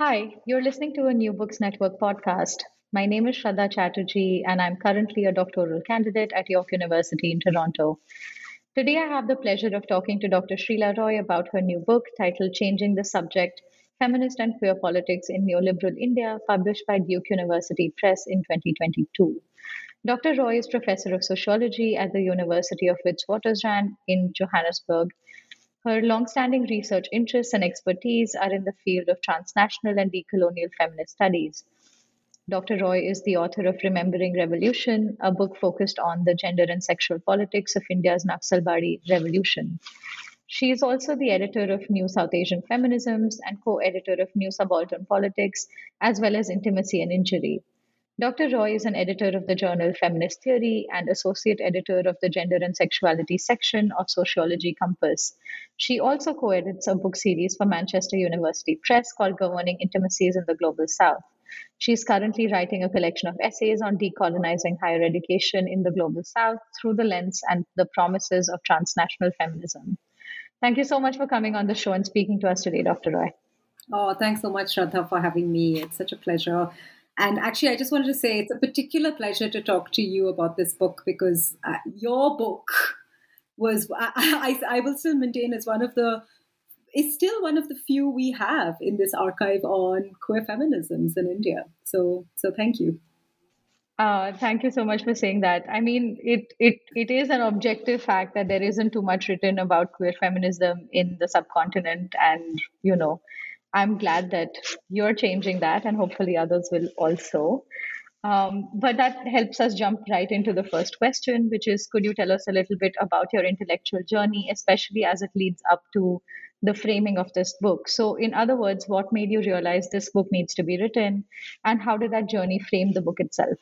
Hi, you're listening to a New Books Network podcast. My name is Shraddha Chatterjee, and I'm currently a doctoral candidate at York University in Toronto. Today, I have the pleasure of talking to Dr. Srila Roy about her new book titled Changing the Subject Feminist and Queer Politics in Neoliberal India, published by Duke University Press in 2022. Dr. Roy is professor of sociology at the University of Witwatersrand in Johannesburg her long-standing research interests and expertise are in the field of transnational and decolonial feminist studies. Dr. Roy is the author of Remembering Revolution, a book focused on the gender and sexual politics of India's Naxalbari revolution. She is also the editor of New South Asian Feminisms and co editor of New Subaltern Politics, as well as Intimacy and Injury. Dr. Roy is an editor of the journal Feminist Theory and associate editor of the Gender and Sexuality section of Sociology Compass. She also co edits a book series for Manchester University Press called Governing Intimacies in the Global South. She is currently writing a collection of essays on decolonizing higher education in the Global South through the lens and the promises of transnational feminism. Thank you so much for coming on the show and speaking to us today, Dr. Roy. Oh, thanks so much, Shraddha, for having me. It's such a pleasure. And actually, I just wanted to say it's a particular pleasure to talk to you about this book because uh, your book was, I, I, I will still maintain, is one of the is still one of the few we have in this archive on queer feminisms in India. So, so thank you. Uh, thank you so much for saying that. I mean, it it it is an objective fact that there isn't too much written about queer feminism in the subcontinent, and you know, I'm glad that you're changing that, and hopefully others will also. Um, but that helps us jump right into the first question, which is could you tell us a little bit about your intellectual journey, especially as it leads up to the framing of this book? So, in other words, what made you realize this book needs to be written, and how did that journey frame the book itself?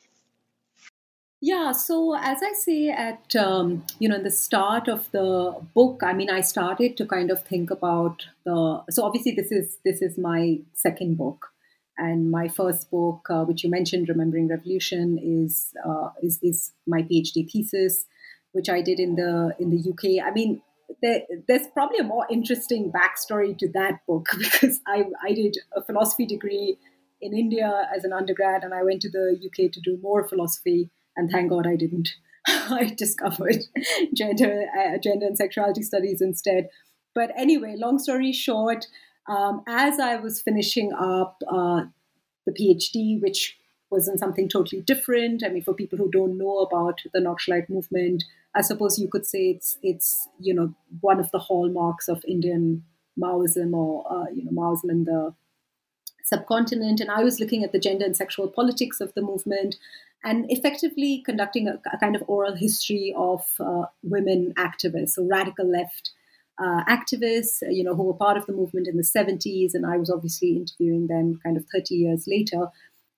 Yeah, so as I say at um, you know the start of the book, I mean, I started to kind of think about the. So obviously, this is this is my second book, and my first book, uh, which you mentioned, "Remembering Revolution," is uh, is is my PhD thesis, which I did in the in the UK. I mean, there, there's probably a more interesting backstory to that book because I I did a philosophy degree in India as an undergrad, and I went to the UK to do more philosophy and thank God I didn't. I discovered gender, uh, gender and sexuality studies instead. But anyway, long story short, um, as I was finishing up uh, the PhD, which was in something totally different. I mean, for people who don't know about the Naxalite movement, I suppose you could say it's it's you know one of the hallmarks of Indian Maoism or uh, you know Maoism in the subcontinent. And I was looking at the gender and sexual politics of the movement and effectively conducting a, a kind of oral history of uh, women activists, so radical left uh, activists, you know, who were part of the movement in the 70s, and I was obviously interviewing them kind of 30 years later.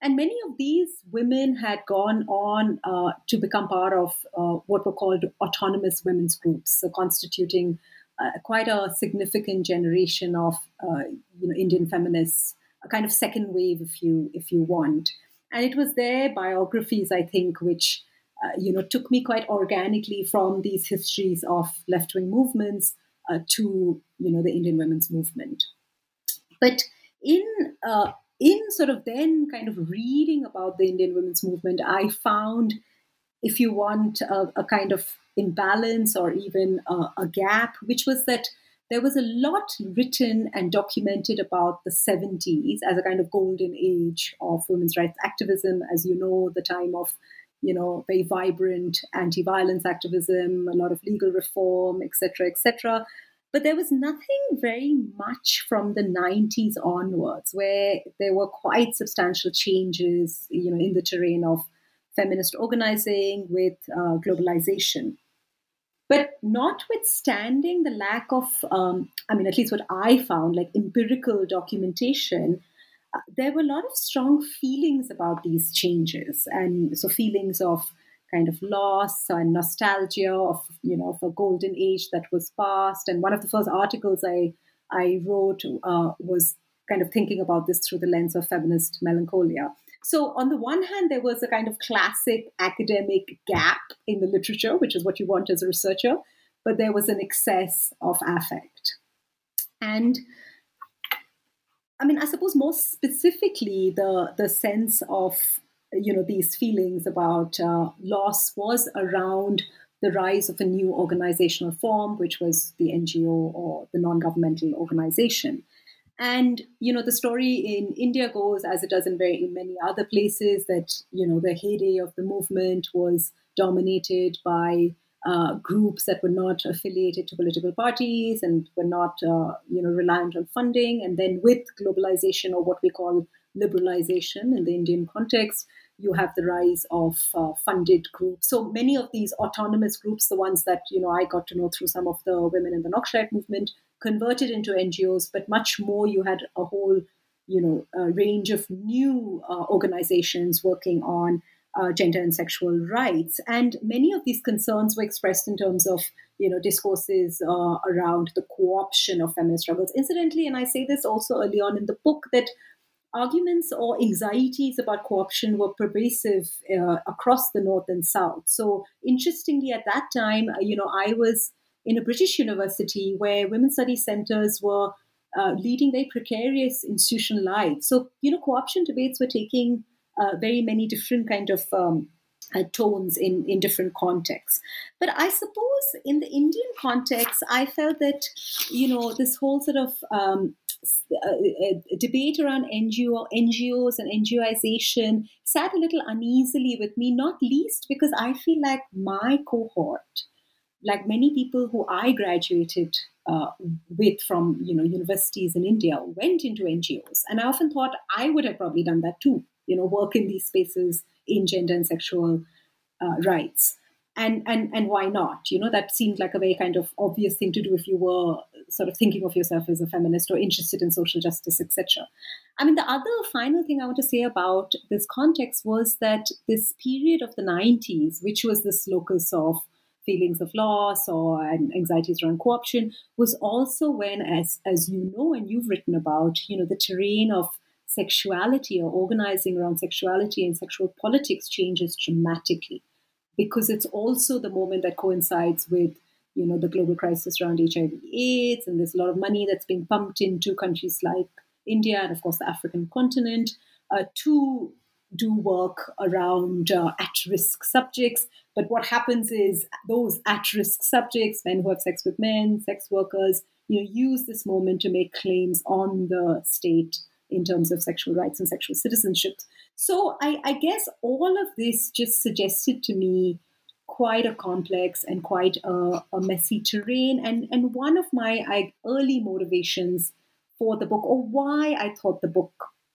And many of these women had gone on uh, to become part of uh, what were called autonomous women's groups, so constituting uh, quite a significant generation of uh, you know Indian feminists, a kind of second wave, if you if you want. And it was their biographies, I think, which uh, you know took me quite organically from these histories of left wing movements uh, to you know the Indian women's movement. But in uh, in sort of then kind of reading about the Indian women's movement, I found, if you want, a, a kind of imbalance or even a, a gap, which was that there was a lot written and documented about the 70s as a kind of golden age of women's rights activism. As you know, the time of you know very vibrant anti-violence activism, a lot of legal reform, etc., etc. But there was nothing very much from the 90s onwards, where there were quite substantial changes, you know, in the terrain of feminist organizing with uh, globalization. But notwithstanding the lack of, um, I mean, at least what I found, like empirical documentation, uh, there were a lot of strong feelings about these changes. And so feelings of kind of loss and nostalgia of, you know, of a golden age that was past. And one of the first articles I, I wrote uh, was kind of thinking about this through the lens of feminist melancholia. So, on the one hand, there was a kind of classic academic gap in the literature, which is what you want as a researcher, but there was an excess of affect. And I mean, I suppose more specifically, the, the sense of you know these feelings about uh, loss was around the rise of a new organizational form, which was the NGO or the non-governmental organization. And you know, the story in India goes as it does in very many other places that you know the heyday of the movement was dominated by uh, groups that were not affiliated to political parties and were not uh, you know reliant on funding. And then with globalization or what we call liberalization in the Indian context, you have the rise of uh, funded groups. So many of these autonomous groups, the ones that you know I got to know through some of the women in the Naxalite movement, converted into NGOs, but much more you had a whole, you know, range of new uh, organizations working on uh, gender and sexual rights. And many of these concerns were expressed in terms of, you know, discourses uh, around the co-option of feminist struggles. Incidentally, and I say this also early on in the book, that arguments or anxieties about co-option were pervasive uh, across the north and south. So interestingly, at that time, uh, you know, I was in a British university where women's studies centers were uh, leading very precarious institutional lives. So, you know, co-option debates were taking uh, very many different kind of um, uh, tones in, in different contexts. But I suppose in the Indian context, I felt that, you know, this whole sort of um, a, debate around NGO, NGOs and NGOization sat a little uneasily with me, not least because I feel like my cohort like many people who I graduated uh, with from you know universities in India went into NGOs, and I often thought I would have probably done that too. You know, work in these spaces in gender and sexual uh, rights, and and and why not? You know, that seemed like a very kind of obvious thing to do if you were sort of thinking of yourself as a feminist or interested in social justice, etc. I mean, the other final thing I want to say about this context was that this period of the 90s, which was this locus of feelings of loss or anxieties around co-option was also when, as as you know and you've written about, you know, the terrain of sexuality or organizing around sexuality and sexual politics changes dramatically. Because it's also the moment that coincides with you know the global crisis around hiv aids and there's a lot of money that's being pumped into countries like india and of course the african continent uh, to do work around uh, at risk subjects. But what happens is those at risk subjects, men who have sex with men, sex workers, you know, use this moment to make claims on the state in terms of sexual rights and sexual citizenship. So I, I guess all of this just suggested to me quite a complex and quite a, a messy terrain. And, and one of my I, early motivations for the book, or why I thought the book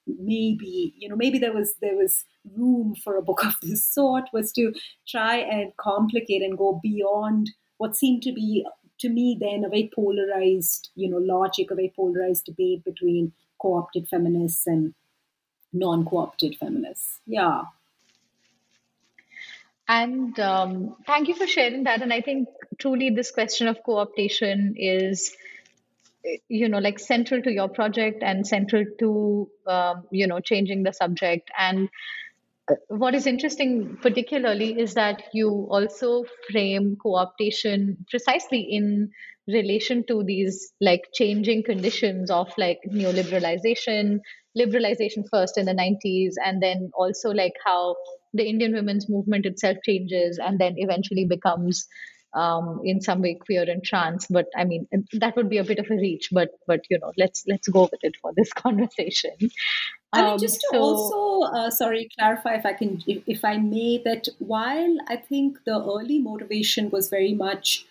maybe you know maybe there was there was room for a book of this sort was to try and complicate and go beyond what seemed to be to me then a very polarized you know logic a very polarized debate between co-opted feminists and non-co-opted feminists. Yeah. And um, thank you for sharing that. And i think truly this question of co-optation is you know like central to your project and central to um, you know changing the subject. And uh, what is interesting particularly is that you also frame co-optation precisely in relation to these like changing conditions of like neoliberalization liberalization first in the 90s and then also like how the indian women's movement itself changes and then eventually becomes um, in some way queer and trans but i mean that would be a bit of a reach but but you know let's let's go with it for this conversation. I mean, um, just to so, also, uh, sorry, clarify if I can, if, if I may, that while I think the early motivation was very much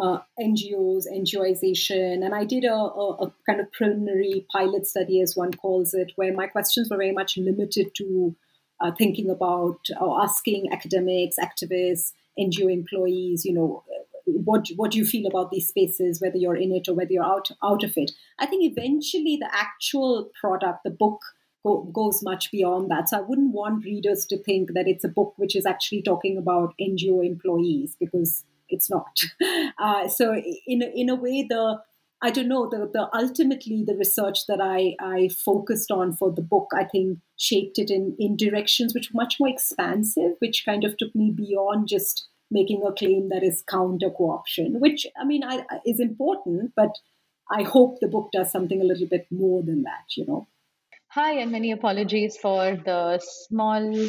uh, NGOs, NGOization, and I did a, a, a, kind of preliminary pilot study, as one calls it, where my questions were very much limited to uh, thinking about or asking academics, activists, NGO employees, you know, what what do you feel about these spaces, whether you're in it or whether you're out out of it. I think eventually the actual product, the book, go, goes much beyond that. So I wouldn't want readers to think that it's a book which is actually talking about NGO employees because it's not. Uh, so in in a way, the I don't know the the ultimately the research that I I focused on for the book I think shaped it in in directions which were much more expansive, which kind of took me beyond just making a claim that is counter co-option, which I mean I, is important, but I hope the book does something a little bit more than that, you know. Hi, and many apologies for the small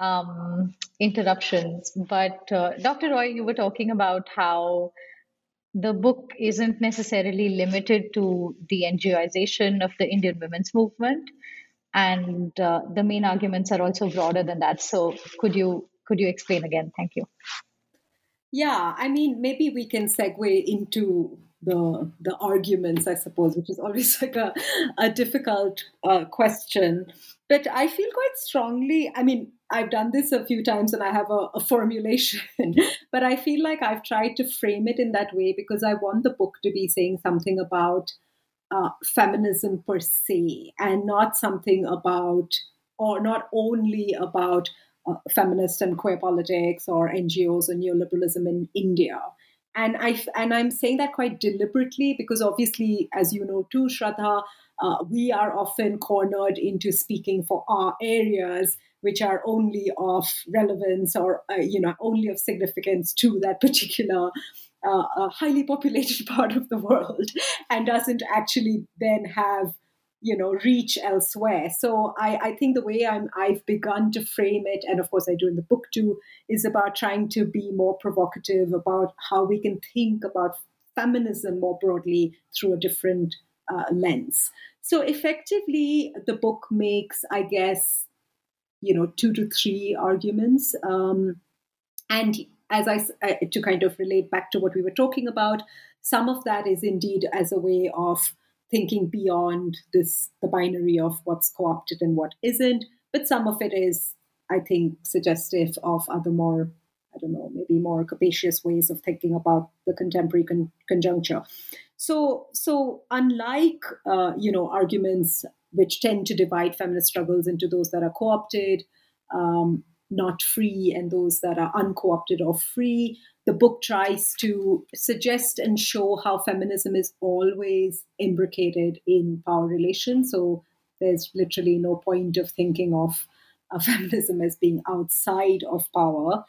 um, interruptions. But uh, Dr. Roy, you were talking about how the book isn't necessarily limited to the NGOization of the Indian women's movement, and uh, the main arguments are also broader than that. So, could you could you explain again? Thank you. Yeah, I mean, maybe we can segue into the the arguments, I suppose, which is always like a a difficult uh, question. But I feel quite strongly. I mean, I've done this a few times and I have a, a formulation, but I feel like I've tried to frame it in that way because I want the book to be saying something about uh, feminism per se and not something about, or not only about uh, feminist and queer politics or NGOs or neoliberalism in India. And I and I'm saying that quite deliberately because obviously, as you know too, Shraddha, uh, we are often cornered into speaking for our areas which are only of relevance or uh, you know only of significance to that particular uh, uh, highly populated part of the world and doesn't actually then have you know reach elsewhere. So i, I think the way I'm, i've begun to frame it and of course i do in the book too is about trying to be more provocative about how we can think about feminism more broadly through a different uh, lens. So effectively the book makes i guess you know two to three arguments. Um, and as I uh, to kind of relate back to what we were talking about some of that is indeed as a way of thinking beyond this the binary of what's co-opted and what isn't. But some of it is i think suggestive of other more i don't know maybe more capacious ways of thinking about the contemporary con- conjuncture. So so unlike uh, you know arguments which tend to divide feminist struggles into those that are co-opted um, not free and those that are unco-opted or free the book tries to suggest and show how feminism is always imbricated in power relations. So there's literally no point of thinking of feminism as being outside of power.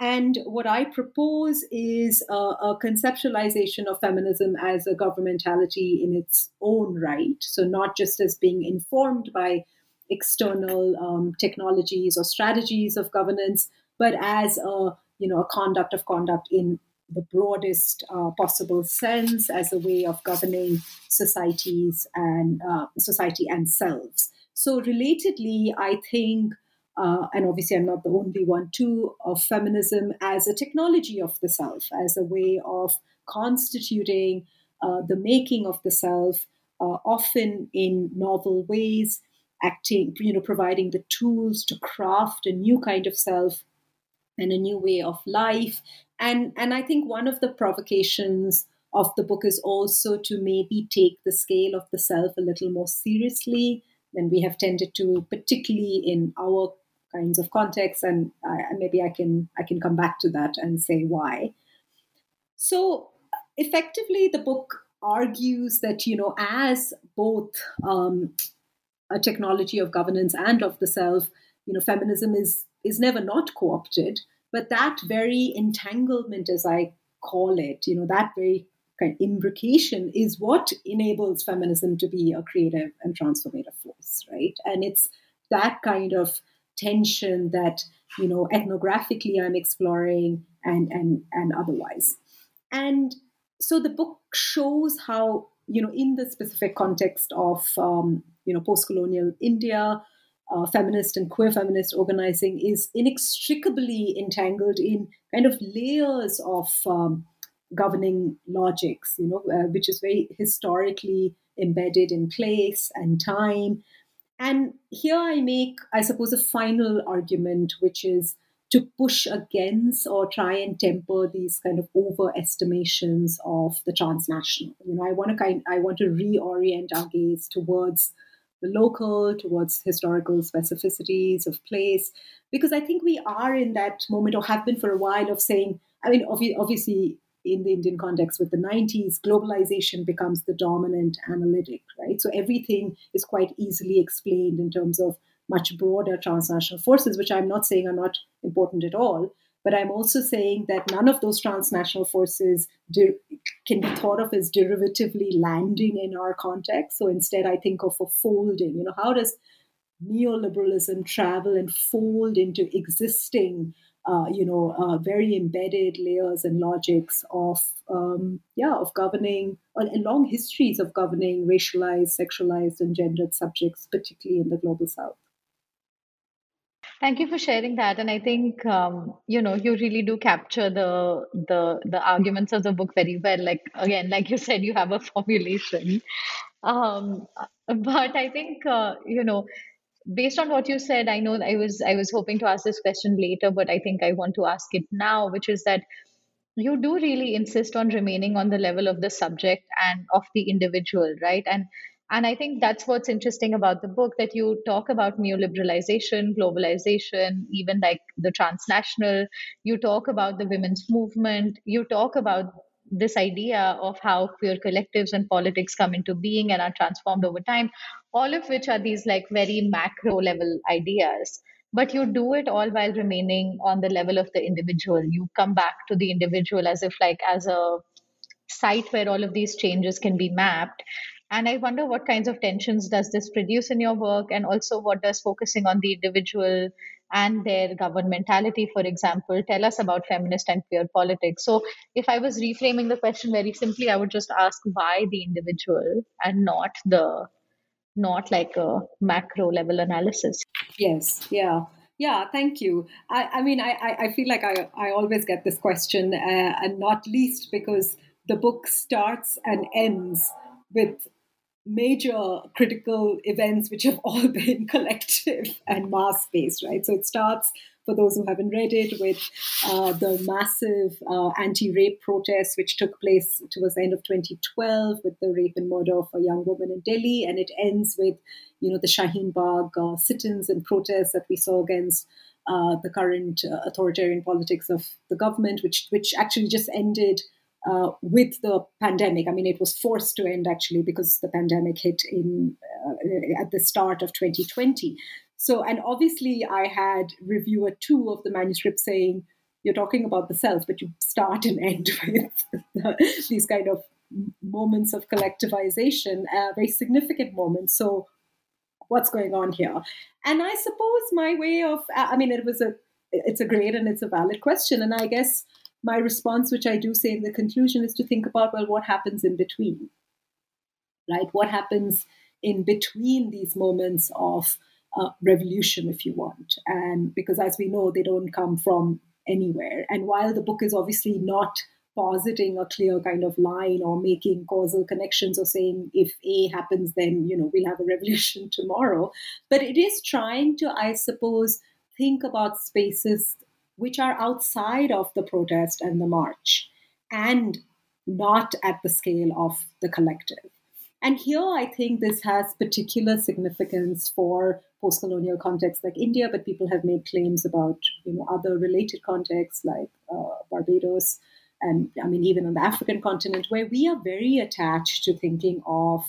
And what I propose is a, a, conceptualization of feminism as a governmentality in its own right. So, not just as being informed by external um, technologies or strategies of governance, but as a you know, a conduct of conduct in the broadest uh, possible sense as a way of governing societies and uh, society and selves. So, relatedly, I think, uh, and obviously I'm not the only one too, of feminism as a technology of the self, as a way of constituting uh, the making of the self, uh, often in novel ways, acting, you know, providing the tools to craft a new kind of self and a new way of life. And, and I think one of the provocations of the book is also to maybe take the scale of the self a little more seriously than we have tended to, particularly in our kinds of contexts. And I, maybe I can I can come back to that and say why. So effectively, the book argues that you know as both um, a technology of governance and of the self, you know, feminism is is never not co-opted but that very entanglement as i call it you know that very kind of imbrication is what enables feminism to be a creative and transformative force right and it's that kind of tension that you know ethnographically i'm exploring and and and otherwise and so the book shows how you know in the specific context of um, you know post-colonial india uh, feminist and queer feminist organizing is inextricably entangled in kind of layers of um, governing logics, you know, uh, which is very historically embedded in place and time. And here I make, I suppose, a final argument, which is to push against or try and temper these kind of overestimations of the transnational. You know, I want to kind I want to reorient our gaze towards the local, towards historical specificities of place, because I think we are in that moment or have been for a while of saying, I mean, obviously in the Indian context with the 90s, globalization becomes the dominant analytic, right? So everything is quite easily explained in terms of much broader transnational forces, which I'm not saying are not important at all. But I'm also saying that none of those transnational forces de- can be thought of as derivatively landing in our context. So instead, I think of a folding. You know, how does neoliberalism travel and fold into existing uh, you know, uh, very embedded layers and logics of, um, yeah, of governing, and long histories of governing racialized, sexualized, and gendered subjects, particularly in the global south. Thank you for sharing that, and I think um, you know you really do capture the the the arguments of the book very well. Like again, like you said, you have a formulation, um, but I think uh, you know based on what you said i know i was i was hoping to ask this question later but i think i want to ask it now which is that you do really insist on remaining on the level of the subject and of the individual right? And and i think that's what's interesting about the book that you talk about neoliberalization globalization even like the transnational. You talk about the women's movement. You talk about this idea of how queer collectives and politics come into being and are transformed over time, all of which are these like very macro level ideas. But you do it all while remaining on the level of the individual. You come back to the individual as if, like, as a site where all of these changes can be mapped. And I wonder what kinds of tensions does this produce in your work, and also what does focusing on the individual and their governmentality, for example, tell us about feminist and queer politics. So, if I was reframing the question very simply, I would just ask why the individual and not the not like a macro level analysis. Yes, yeah. Yeah, thank you. I, I mean, I, I feel like I, I always get this question, uh, and not least because the book starts and ends with major critical events which have all been collective and mass based, right? So it starts, for those who haven't read it, with uh, the massive uh, anti rape protests which took place towards the end of 2012 with the rape and murder of a young woman in Delhi. And it ends with, you know, the Shaheen Bagh uh, sit ins and protests that we saw against. Uh, the current uh, authoritarian politics of the government, which which actually just ended uh, with the pandemic. I mean, it was forced to end actually because the pandemic hit in uh, at the start of 2020. So, and obviously, I had reviewer two of the manuscript saying, "You're talking about the self, but you start and end with these kind of moments of collectivization, uh, very significant moments." So, what's going on here? And I suppose my way of, I mean, it was a, it's a great and it's a valid question, and I guess my response, which I do say in the conclusion, is to think about well, what happens in between, right? What happens in between these moments of uh, revolution, if you want, and because as we know, they don't come from anywhere. And while the book is obviously not positing a clear kind of line or making causal connections or saying if A happens, then you know we'll have a revolution tomorrow. But it is trying to, I suppose, think about spaces which are outside of the protest and the march and not at the scale of the collective. And here I think this has particular significance for post-colonial contexts like India, but people have made claims about you know other related contexts like uh, Barbados, and I mean even on the African continent, where we are very attached to thinking of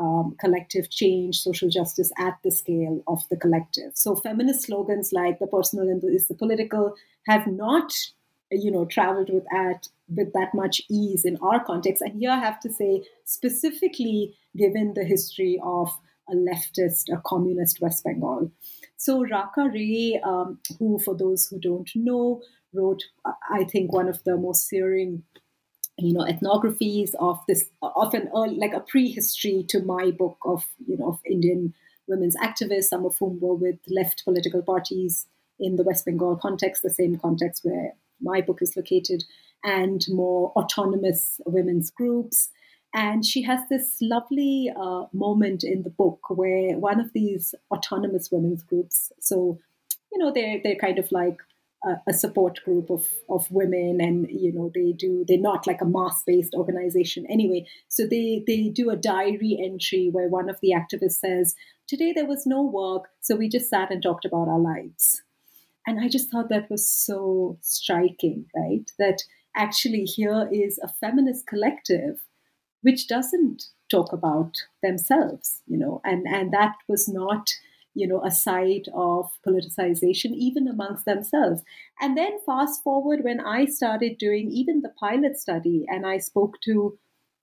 um, collective change, social justice at the scale of the collective. So feminist slogans like the personal and is the political have not, you know, traveled with at with that much ease in our context. And here I have to say, specifically given the history of a leftist, a communist West Bengal. So Raka Ray, um, who, for those who don't know, wrote, I think, one of the most searing you know ethnographies of this often early, like a prehistory to my book of you know of Indian women's activists, some of whom were with left political parties in the West Bengal context, the same context where my book is located, and more autonomous women's groups. And she has this lovely uh, moment in the book where one of these autonomous women's groups, so you know they're they're kind of like a, support group of, of women and you know they do they're not like a mass based organization anyway. So they they do a diary entry where one of the activists says today there was no work so we just sat and talked about our lives. And i just thought that was so striking right? That actually here is a feminist collective which doesn't talk about themselves you know and and that was not you know, a side of politicization, even amongst themselves. And then fast forward when I started doing even the pilot study, and I spoke to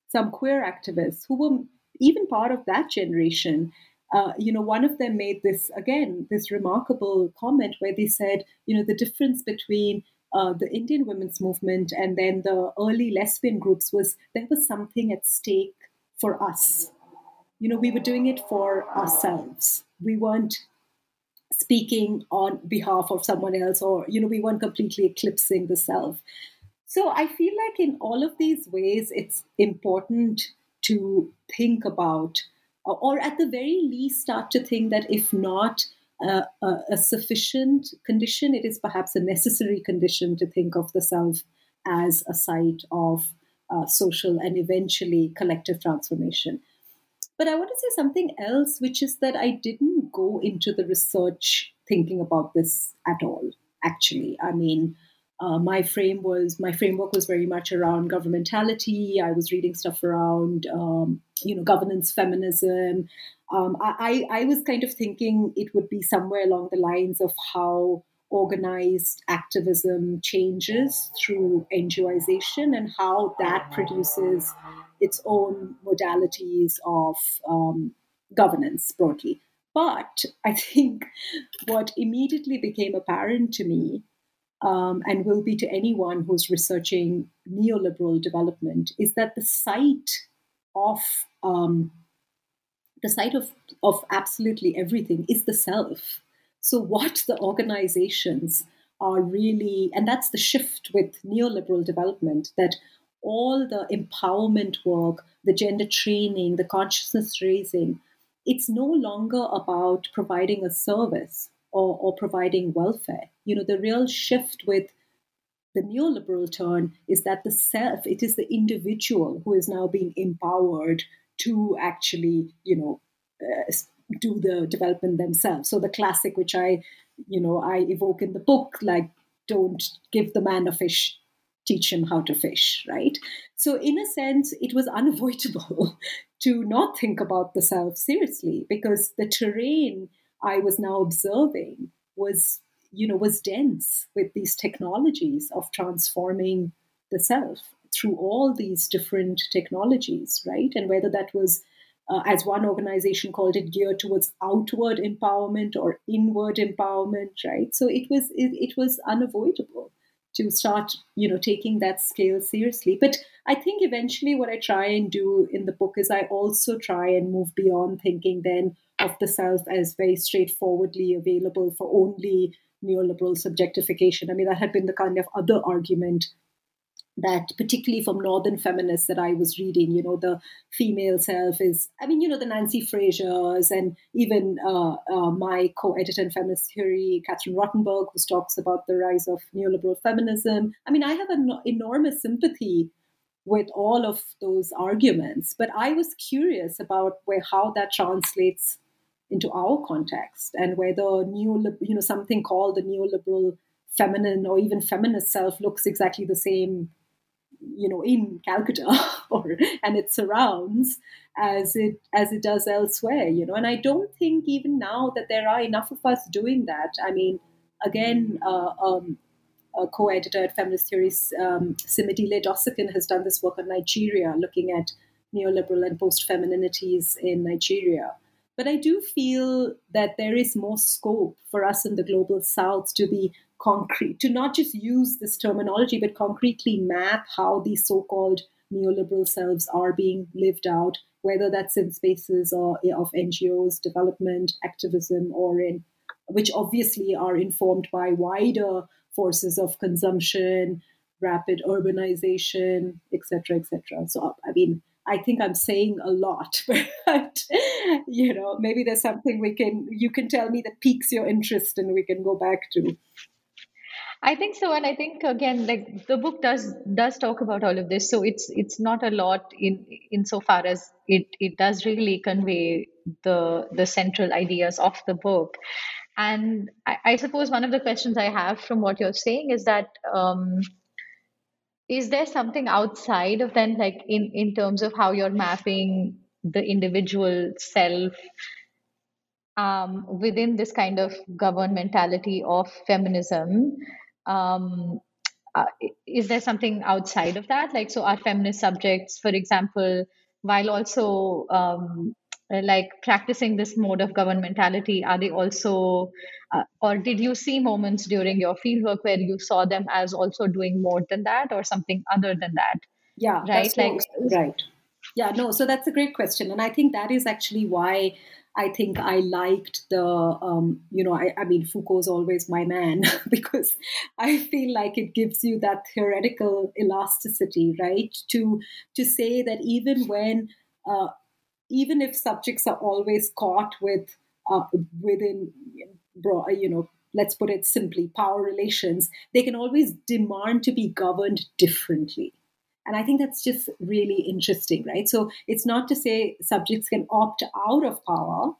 some queer activists who were even part of that generation. Uh, you know, one of them made this again, this remarkable comment where they said, you know, the difference between uh, the Indian women's movement and then the early lesbian groups was there was something at stake for us. You know, we were doing it for ourselves we weren't speaking on behalf of someone else or you know we weren't completely eclipsing the self. So i feel like in all of these ways it's important to think about or at the very least start to think that if not uh, a, a, sufficient condition it is perhaps a necessary condition to think of the self as a site of uh, social and eventually collective transformation but I want to say something else, which is that I didn't go into the research thinking about this at all. Actually, I mean, uh, my frame was my framework was very much around governmentality. I was reading stuff around um, you know governance, feminism. Um, I, I was kind of thinking it would be somewhere along the lines of how organized activism changes through NGOization and how that produces its own modalities of um, governance broadly. But I think what immediately became apparent to me, um, and will be to anyone who's researching neoliberal development, is that the site of um, the site of, of absolutely everything is the self. So, what the organizations are really, and that's the shift with neoliberal development, that all the empowerment work, the gender training, the consciousness raising, it's no longer about providing a service or, or providing welfare. You know, the real shift with the neoliberal turn is that the self, it is the individual who is now being empowered to actually, you know, uh, do the development themselves. So the classic, which I, you know, I evoke in the book, like don't give the man a fish, teach him how to fish, right? So, in a sense, it was unavoidable to not think about the self seriously because the terrain I was now observing was, you know, was dense with these technologies of transforming the self through all these different technologies, right? And whether that was uh, as one organization called it, geared towards outward empowerment or inward empowerment, right? So it was it, it was unavoidable to start, you know, taking that scale seriously. But I think eventually what I try and do in the book is I also try and move beyond thinking then of the self as very straightforwardly available for only neoliberal subjectification. I mean, that had been the kind of other argument that particularly from northern feminists that I was reading, you know, the female self is, I mean, you know, the Nancy Frasers and even uh, uh, my co-editor in feminist theory, Catherine Rottenberg, who talks about the rise of neoliberal feminism. I mean, I have an enormous sympathy with all of those arguments, but I was curious about where how that translates into our context and whether new, you know, something called the neoliberal feminine or even feminist self looks exactly the same you know in Calcutta or and its surrounds as it as it does elsewhere you know and I don't think even now that there are enough of us doing that. I mean again uh, um, a co-editor at Feminist Theories um, Simidele Dosekun has done this work on Nigeria looking at neoliberal and post-femininities in Nigeria. But I do feel that there is more scope for us in the global south to be concrete, to not just use this terminology, but concretely map how these so called neoliberal selves are being lived out, whether that's in spaces or, eh, of NGOs, development, activism, or in which obviously are informed by wider forces of consumption, rapid urbanization, etc., etc. So, I mean, I think I'm saying a lot, but you know, maybe there's something we can you can tell me that piques your interest, and we can go back to. I think so, and I think again, like the book does does talk about all of this. So it's it's not a lot in insofar as it it does really convey the the central ideas of the book. And I, I suppose one of the questions I have from what you're saying is that um, is there something outside of then, like in in terms of how you're mapping the individual self um, within this kind of governmentality of feminism um, uh, is there something outside of that? Like so are feminist subjects for example while also um, like practicing this mode of governmentality are they also uh, or did you see moments during your fieldwork where you saw them as also doing more than that or something other than that? Yeah right like right. Yeah no so that's a great question. And i think that is actually why I think I liked the, um, you know, I, I, mean, Foucault's always my man because I feel like it gives you that theoretical elasticity, right? To to say that even when, uh, even if subjects are always caught with uh, within, you know, let's put it simply, power relations, they can always demand to be governed differently and I think that's just really interesting, right? So it's not to say subjects can opt out of power,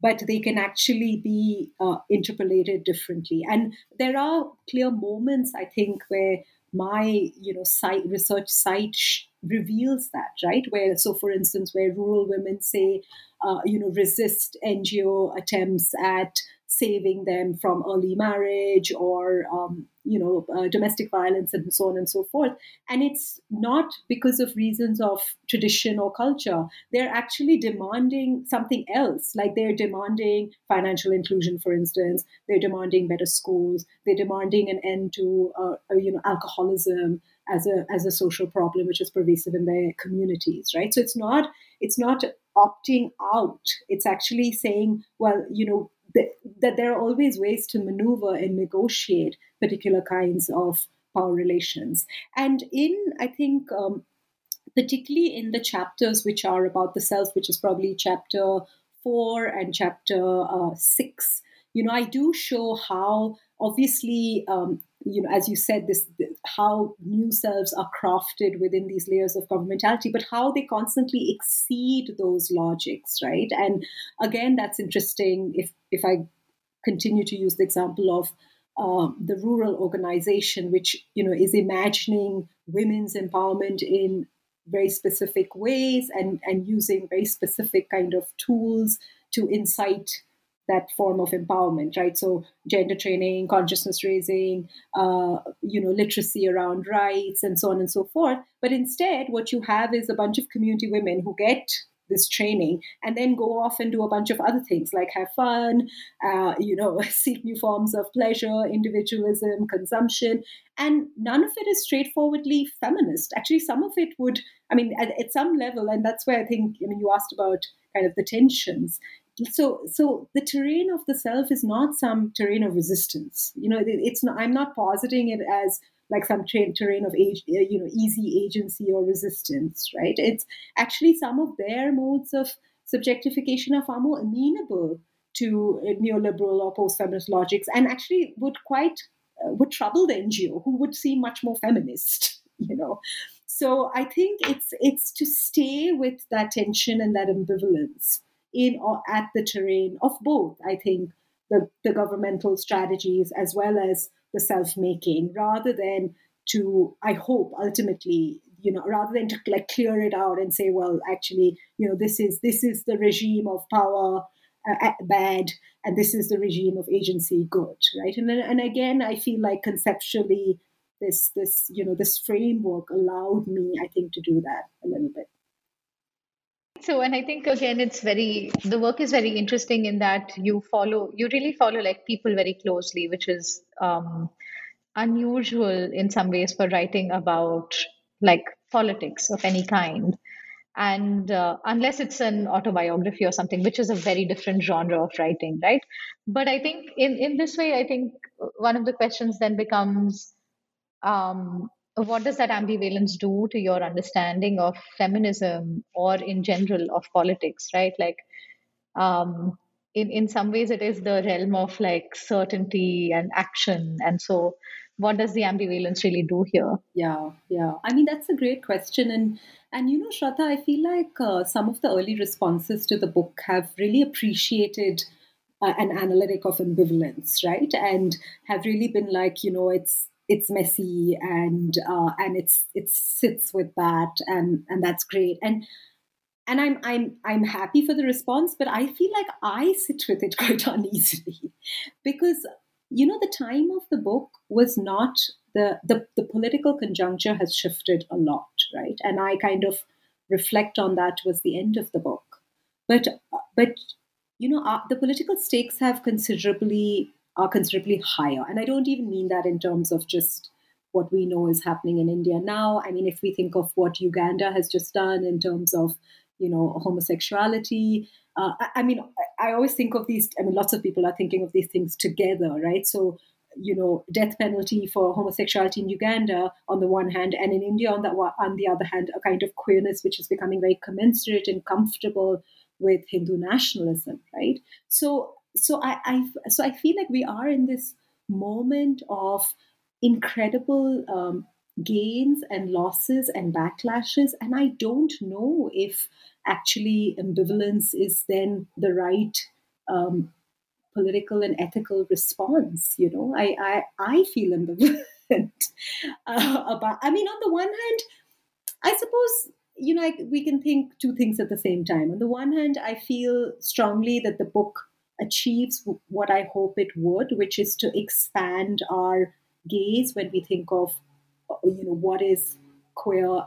but they can actually be uh, interpolated differently. And there are clear moments, I think, where my you know site research site sh- reveals that right where so for instance where rural women say uh, you know resist ngo attempts at saving them from early marriage or um, you know uh, domestic violence and so on and so forth. And it's not because of reasons of tradition or culture. They're actually demanding something else. Like they're demanding financial inclusion for instance. They're demanding better schools. They're demanding an end to uh, uh you know alcoholism as a as a social problem which is pervasive in their communities right? So it's not it's not opting out. It's actually saying well you know that there are always ways to maneuver and negotiate particular kinds of power relations. And in, I think, um, particularly in the chapters which are about the self, which is probably chapter four and chapter uh, six, you know, I do show how obviously um, you know, as you said, this how new selves are crafted within these layers of governmentality, but how they constantly exceed those logics, right? And again, that's interesting. If if I continue to use the example of um, the rural organization, which you know is imagining women's empowerment in very specific ways and and using very specific kind of tools to incite that form of empowerment, right? So gender training, consciousness raising, uh, you know, literacy around rights, and so on and so forth. But instead, what you have is a bunch of community women who get this training and then go off and do a bunch of other things like have fun, uh, you know, seek new forms of pleasure, individualism, consumption. And none of it is straightforwardly feminist. Actually, some of it would, I mean, at, at some level, and that's where I think, I mean, you asked about kind of the tensions so so the terrain of the self is not some terrain of resistance you know it's not i'm not positing it as like some tra- terrain of age, uh, you know easy agency or resistance right? It's actually some of their modes of subjectification are far more amenable to uh, neoliberal or post-feminist logics and actually would quite uh, would trouble the ngo who would seem much more feminist you know? So i think it's it's to stay with that tension and that ambivalence in or at the terrain of both, I think, the, the governmental strategies as well as the self making, rather than to, I hope, ultimately, you know, rather than to like clear it out and say, well, actually, you know, this is this is the regime of power uh, bad, and this is the regime of agency good, right? And and again, I feel like conceptually, this this you know this framework allowed me, I think, to do that a little bit so and i think again it's very the work is very interesting in that you follow you really follow like people very closely which is um, unusual in some ways for writing about like politics of any kind. And uh, unless it's an autobiography or something which is a very different genre of writing right? But i think in in this way i think one of the questions then becomes um, what does that ambivalence do to your understanding of feminism or in general of politics right like um, in in some ways it is the realm of like certainty and action and so what does the ambivalence really do here? Yeah, yeah. I mean, that's a great question. And, and you know, Shraddha, I feel like uh, some of the early responses to the book have really appreciated uh, an analytic of ambivalence, right? And have really been like, you know, it's it's messy and uh, and it's it sits with that and and that's great and and I'm I'm I'm happy for the response, but I feel like I sit with it quite uneasily because you know the time of the book was not the the, the political conjuncture has shifted a lot, right? And I kind of reflect on that towards the end of the book, but but you know uh, the political stakes have considerably are considerably higher, and I don't even mean that in terms of just what we know is happening in India now. I mean, if we think of what Uganda has just done in terms of you know, homosexuality. Uh, I, I, mean, I, always think of these. I mean, lots of people are thinking of these things together, right? So, you know, death penalty for homosexuality in Uganda on the one hand, and in India on the on the other hand, a kind of queerness which is becoming very commensurate and comfortable with Hindu nationalism, right? So, so I, I so I feel like we are in this moment of incredible um, gains and losses and backlashes. And I don't know if actually ambivalence is then the right um, political and ethical response. You know, I, I, I feel ambivalent uh, about, I mean, on the one hand, I suppose you know, we can think two things at the same time. On the one hand, I feel strongly that the book achieves what I hope it would, which is to expand our gaze when we think of uh, you know what is queer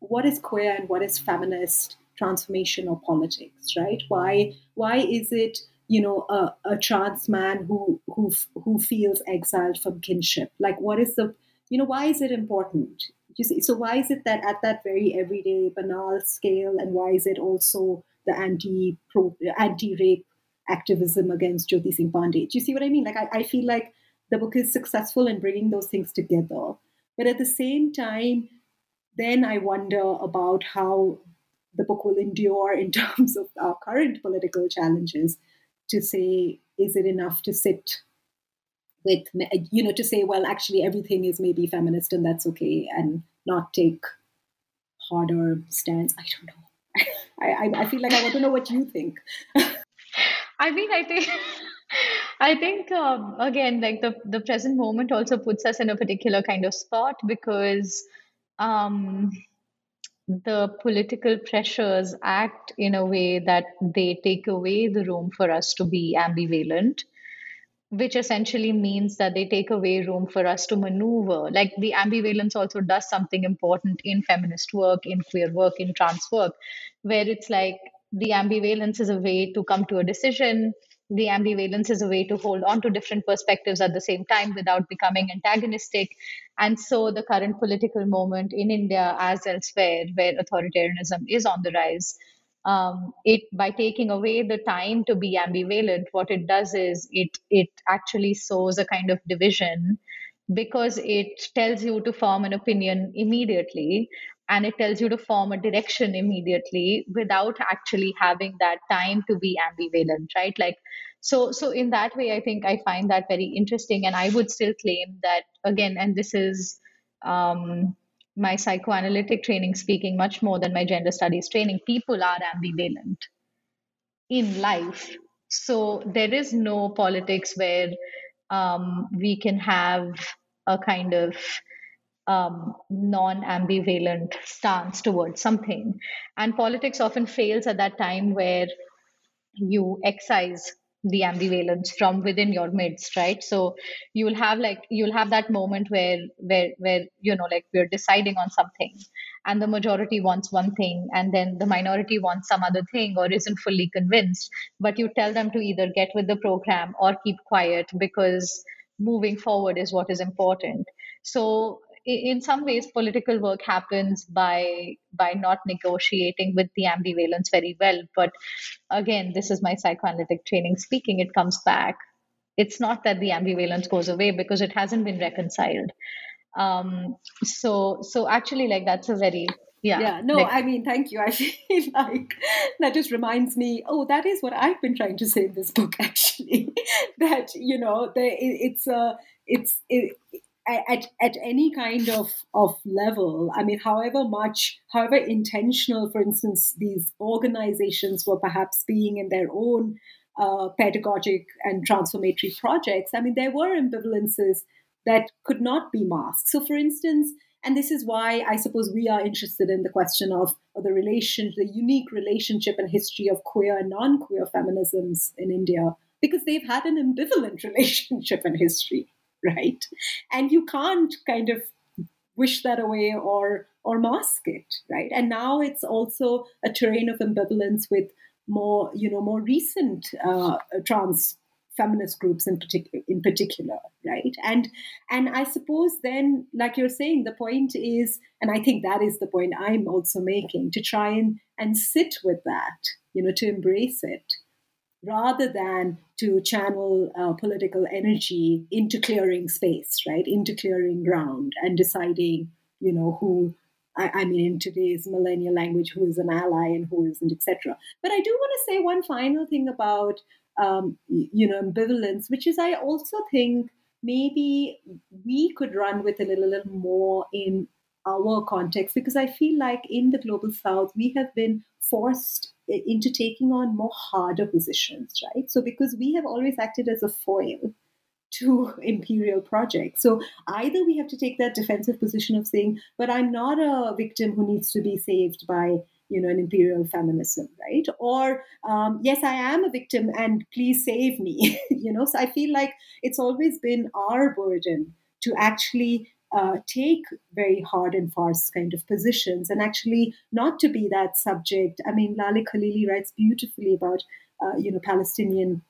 what is queer and what is feminist transformation or politics right? Why why is it you know a, a trans man who who who feels exiled from kinship? Like what is the you know why is it important? You see so why is it that at that very everyday banal scale and why is it also the anti anti rape activism against Jyoti Singh Pandey do you see what I mean like I, I feel like the book is successful in bringing those things together but at the same time, then I wonder about how the book will endure in terms of our current political challenges to say, is it enough to sit with, you know, to say, well, actually everything is maybe feminist and that's okay, and not take harder stance? I don't know. I, I, I feel like I want to know what you think. I mean, I think I think um, again, like the the present moment also puts us in a particular kind of spot because um, the political pressures act in a way that they take away the room for us to be ambivalent which essentially means that they take away room for us to maneuver. Like the ambivalence also does something important in feminist work, in queer work, in trans work, where it's like the ambivalence is a way to come to a decision the ambivalence is a way to hold on to different perspectives at the same time without becoming antagonistic. And so, the current political moment in India, as elsewhere, where authoritarianism is on the rise, um, it by taking away the time to be ambivalent, what it does is it it actually sows a kind of division because it tells you to form an opinion immediately and it tells you to form a direction immediately without actually having that time to be ambivalent right? Like so so in that way i think i find that very interesting. And i would still claim that again and this is um, my psychoanalytic training speaking much more than my gender studies training people are ambivalent in life. So there is no politics where um, we can have a kind of um, non ambivalent stance towards something. And politics often fails at that time where you excise the ambivalence from within your midst right so you'll have like you'll have that moment where where where you know like we're deciding on something and the majority wants one thing and then the minority wants some other thing or isn't fully convinced but you tell them to either get with the program or keep quiet because moving forward is what is important so in some ways political work happens by by not negotiating with the ambivalence very well. But again this is my psychoanalytic training. Speaking it comes back. It's not that the ambivalence goes away because it hasn't been reconciled. Um so so actually like that's a very yeah yeah no like, i mean thank you. I feel like that just reminds me oh that is what i've been trying to say in this book actually that you know it, it's a it's it, at, at any kind of, of level, I mean, however much, however intentional, for instance, these organizations were perhaps being in their own uh, pedagogic and transformatory projects, I mean, there were ambivalences that could not be masked. So, for instance, and this is why I suppose we are interested in the question of, of the relation, the unique relationship and history of queer and non-queer feminisms in India, because they've had an ambivalent relationship and history, right? And you can't kind of wish that away or or mask it, right? And now it's also a terrain of ambivalence with more, you know, more recent uh, trans feminist groups in particular in particular right and and i suppose then like you're saying the point is and i think that is the point i'm also making to try and and sit with that you know to embrace it rather than to channel uh, political energy into clearing space right into clearing ground and deciding you know who I, I mean, in today's millennial language, who is an ally and who isn't, etc. But I do want to say one final thing about um, you know, ambivalence, which is I also think maybe we could run with a little, little more in our context because I feel like in the global south we have been forced into taking on more harder positions, right? So because we have always acted as a foil to imperial projects. So either we have to take that defensive position of saying, but I'm not a victim who needs to be saved by you know, an imperial feminism, right? Or um, yes, I am a victim, and please save me. you know, so I feel like it's always been our burden to actually uh, take very hard and fast kind of positions, and actually not to be that subject. I mean, Laleh Khalili writes beautifully about uh, you know Palestinian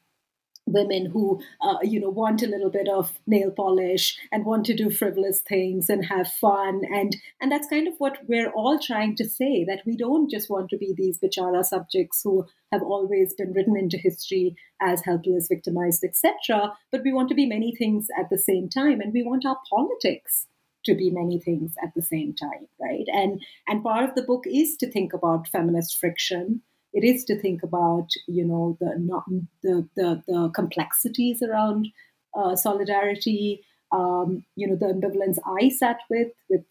women who uh, you know want a little bit of nail polish and want to do frivolous things and have fun and and that's kind of what we're all trying to say that we don't just want to be these bichara subjects who have always been written into history as helpless victimized etc but we want to be many things at the same time and we want our politics to be many things at the same time right? And and part of the book is to think about feminist friction. It is to think about you know the not the the, the complexities around uh, solidarity um, you know the ambivalence i sat with with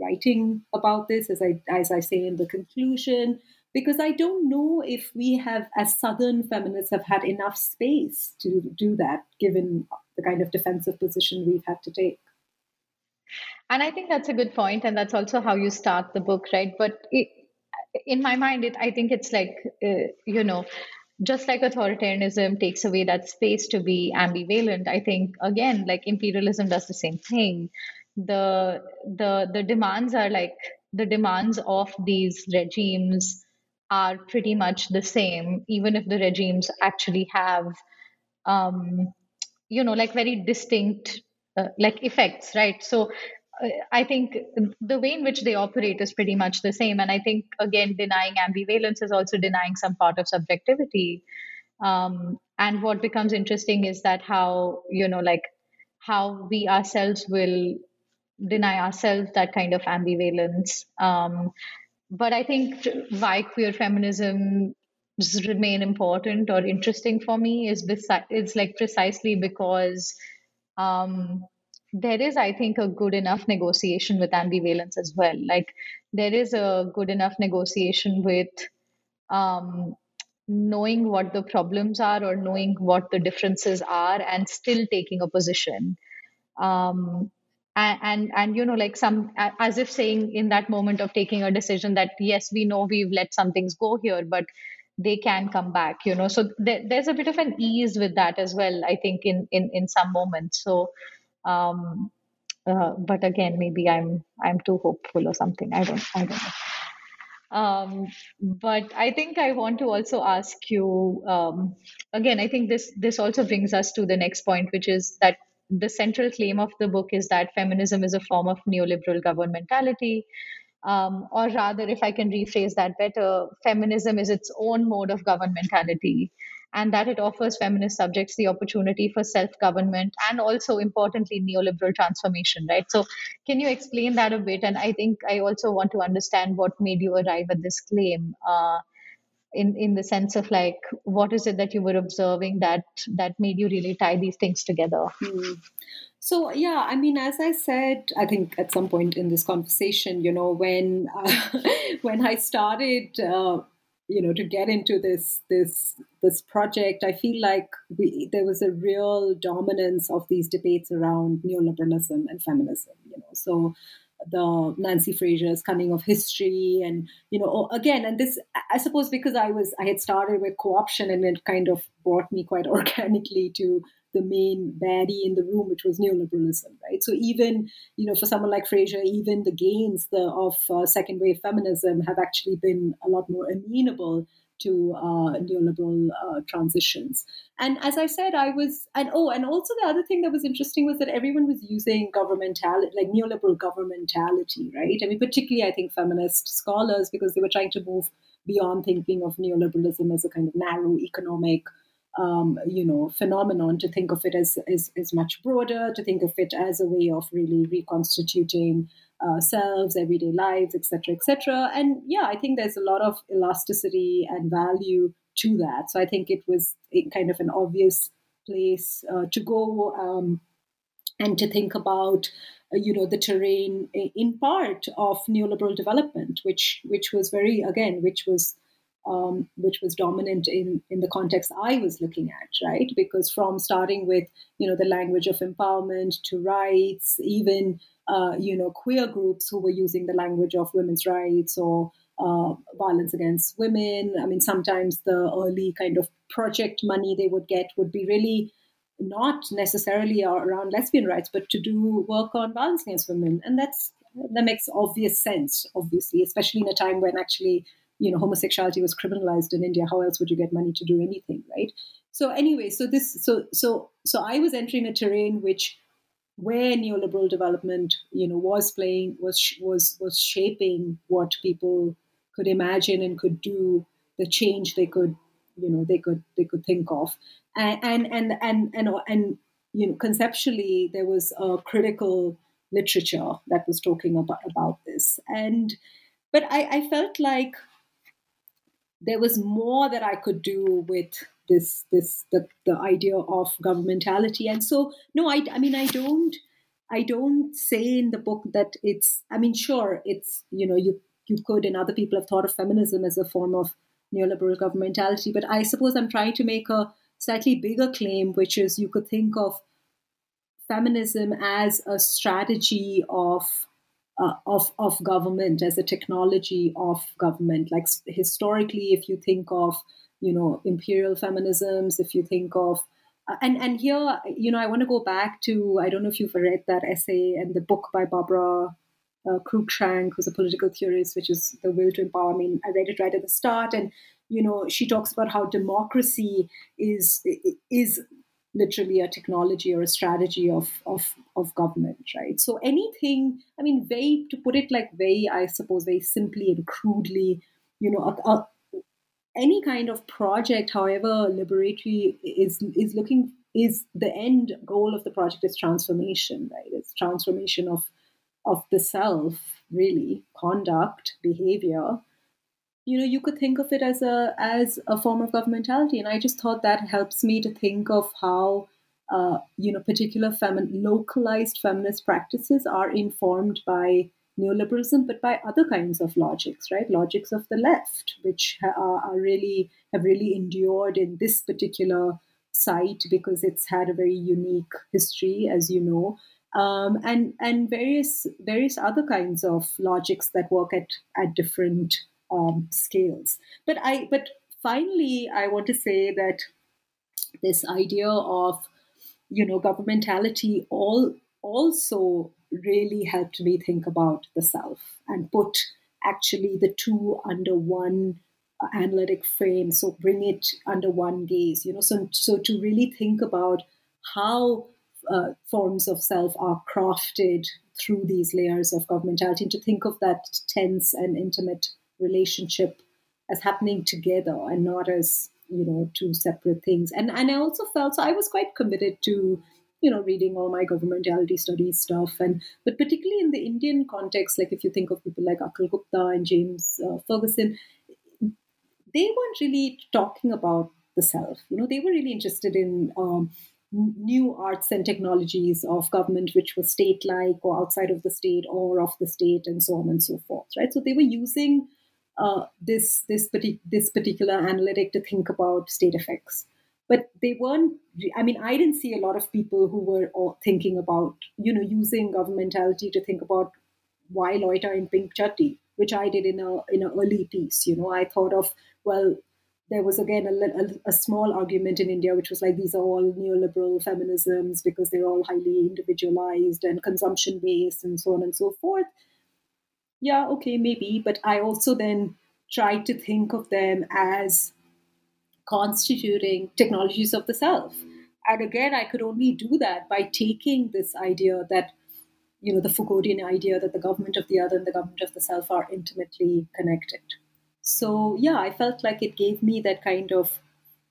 writing about this as i as i say in the conclusion because i don't know if we have as southern feminists have had enough space to do that given the kind of defensive position we've had to take and i think that's a good point and that's also how you start the book right? But it, in my mind it i think it's like uh, you know just like authoritarianism takes away that space to be ambivalent i think again like imperialism does the same thing. The the the demands are like the demands of these regimes are pretty much the same even if the regimes actually have um you know like very distinct uh, like effects right? So I think the way in which they operate is pretty much the same. And I think, again, denying ambivalence is also denying some part of subjectivity. Um, and what becomes interesting is that how, you know, like how we ourselves will deny ourselves that kind of ambivalence. Um, but I think why queer feminism remain important or interesting for me is besi- it's like precisely because um, there is, I think, a good enough negotiation with ambivalence as well. Like there is a good enough negotiation with um, knowing what the problems are or knowing what the differences are and still taking a position. Um, and, and and you know like some as if saying in that moment of taking a decision that yes we know we've let some things go here but they can come back you know so there, there's a bit of an ease with that as well i think in in in some moments so um, uh, but again, maybe I'm I'm too hopeful or something. I don't I don't know. Um, but I think I want to also ask you um, again. I think this this also brings us to the next point, which is that the central claim of the book is that feminism is a form of neoliberal governmentality. Um, or rather, if I can rephrase that better, feminism is its own mode of governmentality and that it offers feminist subjects the opportunity for self government and also, importantly, neoliberal transformation, right? So, can you explain that a bit? And I think I also want to understand what made you arrive at this claim. Uh, in in the sense of like what is it that you were observing that that made you really tie these things together hmm. So yeah, I mean, as I said, I think at some point in this conversation, you know, when uh, when I started, uh, you know, to get into this this this project, I feel like we there was a real dominance of these debates around neoliberalism and feminism. You know, so the Nancy Fraser's cunning of history, and you know, oh, again, and this, I suppose, because I was I had started with co-option, and it kind of brought me quite organically to the main baddie in the room, which was neoliberalism, right? So even you know, for someone like Fraser, even the gains the, of uh, second wave feminism have actually been a lot more amenable to uh, neoliberal uh, transitions. And as I said, I was, and oh, and also the other thing that was interesting was that everyone was using governmentality, like neoliberal governmentality, right? I mean, particularly I think feminist scholars, because they were trying to move beyond thinking of neoliberalism as a kind of narrow economic um, you know phenomenon to think of it as, as, as much broader to think of it as a way of really reconstituting uh, selves everyday lives etc etc and yeah i think there's a lot of elasticity and value to that. So i think it was kind of an obvious place uh, to go um, and to think about uh, you know the terrain in part of neoliberal development which which was very again which was um, which was dominant in, in the context I was looking at, right? Because from starting with, you know, the language of empowerment to rights, even, uh, you know, queer groups who were using the language of women's rights or uh, violence against women. I mean, sometimes the early kind of project money they would get would be really not necessarily around lesbian rights, but to do work on violence against women. And that's that makes obvious sense, obviously, especially in a time when actually you know homosexuality was criminalized in India, how else would you get money to do anything, right? So anyway, so this so so so I was entering a terrain which where neoliberal development you know was playing was was was shaping what people could imagine and could do the change they could you know they could they could think of and and and and and, and you know conceptually there was a critical literature that was talking about about this and but I, I felt like there was more that I could do with this this the, the idea of governmentality. And so no I, I mean I don't I don't say in the book that it's I mean sure it's you know you you could and other people have thought of feminism as a form of neoliberal governmentality but I suppose I'm trying to make a slightly bigger claim which is you could think of feminism as a strategy of uh, of of government as a technology of government. Like historically, if you think of you know imperial feminisms, if you think of uh, and and here you know I want to go back to I don't know if you've read that essay and the book by Barbara uh, Cruikshank, who's a political theorist, which is the will to empower. I mean, I read it right at the start, and you know she talks about how democracy is is literally a technology or a strategy of, of, of government, right? So anything, I mean, very, to put it like very, I suppose, very simply and crudely, you know, a, a, any kind of project, however liberatory, is is looking is the end goal of the project is transformation, right? It's transformation of of the self, really, conduct, behavior, you know you could think of it as a as a form of governmentality. And i just thought that helps me to think of how uh, you know particular femi- localized feminist practices are informed by neoliberalism but by other kinds of logics right? Logics of the left which are, are really have really endured in this particular site because it's had a very unique history as you know. Um, and and various various other kinds of logics that work at at different um, scales. But I, but finally, I want to say that this idea of you know governmentality all also really helped me think about the self and put actually the two under one analytic frame so bring it under one gaze you know so so to really think about how uh, forms of self are crafted through these layers of governmentality and to think of that tense and intimate relationship as happening together and not as you know two separate things. And and i also felt so i was quite committed to you know reading all my governmentality studies stuff. And but particularly in the indian context like if you think of people like Akhil gupta and james uh, ferguson they weren't really talking about the self. You know they were really interested in um, new arts and technologies of government which were state like or outside of the state or of the state and so on and so forth right? So they were using uh, this this, partic- this particular analytic to think about state effects but they weren't i mean i didn't see a lot of people who were thinking about you know using governmentality to think about why loiter in pink chaddi which i did in a in an early piece you know i thought of well there was again a, a, a, small argument in India, which was like these are all neoliberal feminisms because they're all highly individualized and consumption based and so on and so forth. Yeah, okay, maybe. But I also then tried to think of them as constituting technologies of the self. And again, I could only do that by taking this idea that, you know, the Foucauldian idea that the government of the other and the government of the self are intimately connected. So, yeah, I felt like it gave me that kind of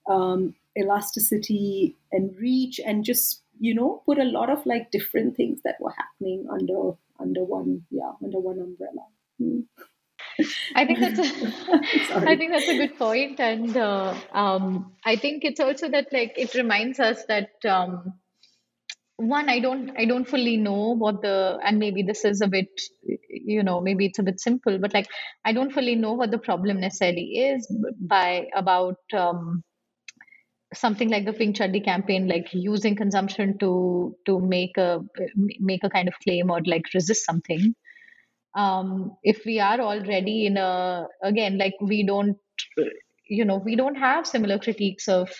um, elasticity and reach and just, you know, put a lot of like different things that were happening under under one, yeah, under one umbrella. Hmm. I think that's a, I think that's a good point, and uh, um, I think it's also that like it reminds us that um, one I don't I don't fully know what the and maybe this is a bit you know maybe it's a bit simple, but like I don't fully know what the problem necessarily is by about um, something like the Pink Chaddi campaign, like using consumption to to make a make a kind of claim or like resist something. Um, if we are already in a again like we don't you know we don't have similar critiques of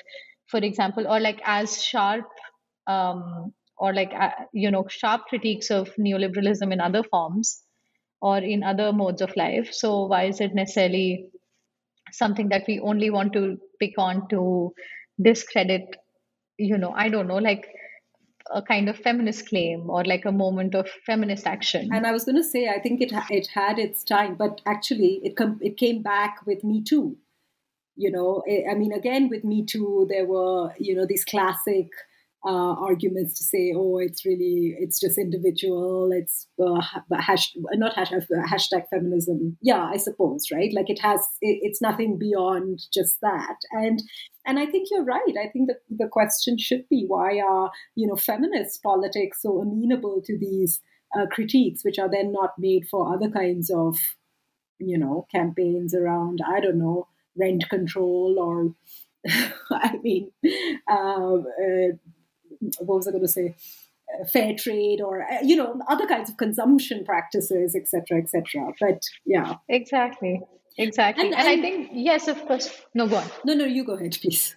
for example or like as sharp um, or like uh, you know sharp critiques of neoliberalism in other forms or in other modes of life. So why is it necessarily something that we only want to pick on to discredit you know i don't know like a kind of feminist claim or like a moment of feminist action. And I was going to say, I think it it had its time, but actually, it com- it came back with Me Too. You know, I mean, again with Me Too, there were you know these classic uh, arguments to say, oh, it's really, it's just individual, it's uh, hash, not hashtag, hashtag feminism. Yeah, I suppose, right? Like it has, it, it's nothing beyond just that. And and I think you're right. I think that the question should be why are you know feminist politics so amenable to these uh, critiques, which are then not made for other kinds of you know campaigns around I don't know rent control or I mean. Uh, uh, what was I going to say? Uh, fair trade or uh, you know other kinds of consumption practices etc etc but yeah exactly exactly. And, and, and, i think yes of course. No go on. No no you go ahead please.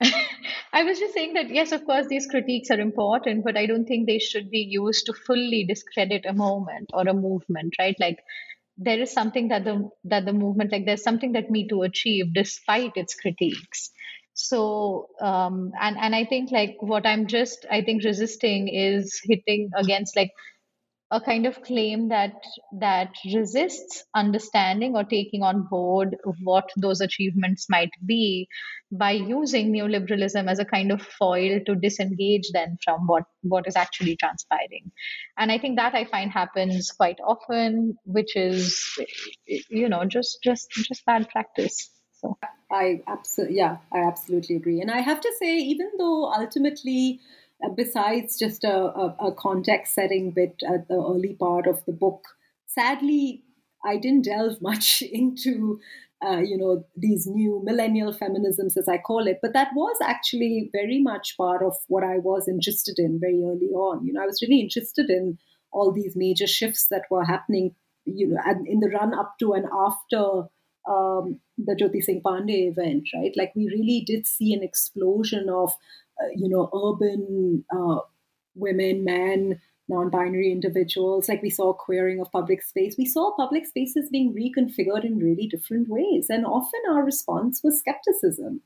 I was just saying that yes of course these critiques are important but i don't think they should be used to fully discredit a moment or a movement right? Like there is something that the that the movement like there's something that me to achieve despite its critiques. So um, and and i think like what i'm just i think resisting is hitting against like a kind of claim that that resists understanding or taking on board what those achievements might be by using neoliberalism as a kind of foil to disengage then from what what is actually transpiring. And i think that i find happens quite often which is you know just just just bad practice. So. I absolutely, yeah, I absolutely agree. And I have to say, even though ultimately, besides just a, a, a context setting bit at the early part of the book, sadly, I didn't delve much into uh, you know these new millennial feminisms as i call it but that was actually very much part of what i was interested in very early on you know i was really interested in all these major shifts that were happening you know in the run up to and after um, the Jyoti Singh Pandey event, right? Like we really did see an explosion of, you know, urban uh, women, men, non-binary individuals. Like we saw queering of public space. We saw public spaces being reconfigured in really different ways, and often our response was skepticism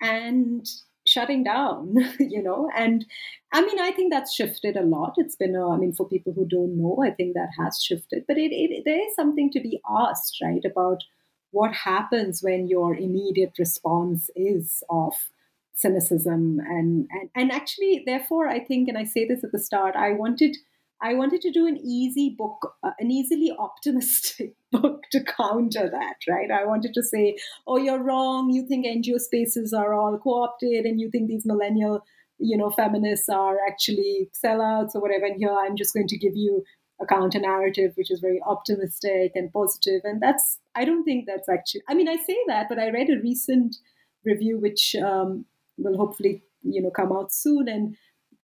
and shutting down. You know, and I mean, I think that's shifted a lot. It's been, a, I mean, for people who don't know, I think that has shifted. But it, it there is something to be asked, right, about what happens when your immediate response is of cynicism and, and and actually therefore i think and i say this at the start i wanted i wanted to do an easy book uh, an easily optimistic book to counter that right i wanted to say oh you're wrong you think ngo spaces are all co-opted and you think these millennial you know, feminists are actually sellouts or whatever. And here I'm just going to give you a counter narrative which is very optimistic and positive. And that's, I don't think that's actually, I mean, I say that, but I read a recent review which um, will hopefully, you know, come out soon. And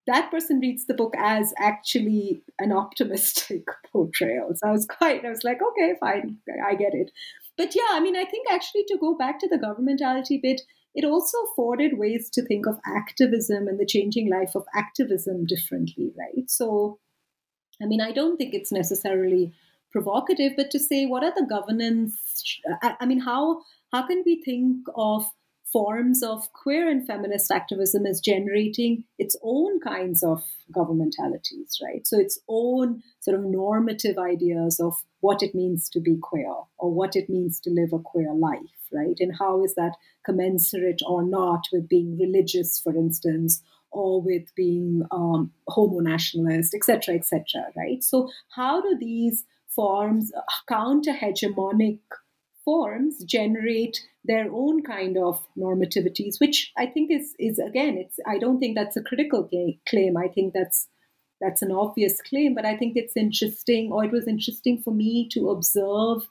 that person reads the book as actually an optimistic portrayal. So I was quite, I was like, okay, fine, I get it. But yeah, I mean, I think actually to go back to the governmentality bit, it also afforded ways to think of activism and the changing life of activism differently, right? So, I mean, I don't think it's necessarily provocative, but to say what are the governance? I, mean, how how can we think of forms of queer and feminist activism is generating its own kinds of governmentalities, right? So its own sort of normative ideas of what it means to be queer or what it means to live a queer life, right? And how is that commensurate or not with being religious, for instance, or with being um, homo nationalist, etc., etc., right? So how do these forms, counter hegemonic forms, generate their own kind of normativities, which I think is is again, it's I don't think that's a critical claim. I think that's that's an obvious claim, but I think it's interesting, or it was interesting for me to observe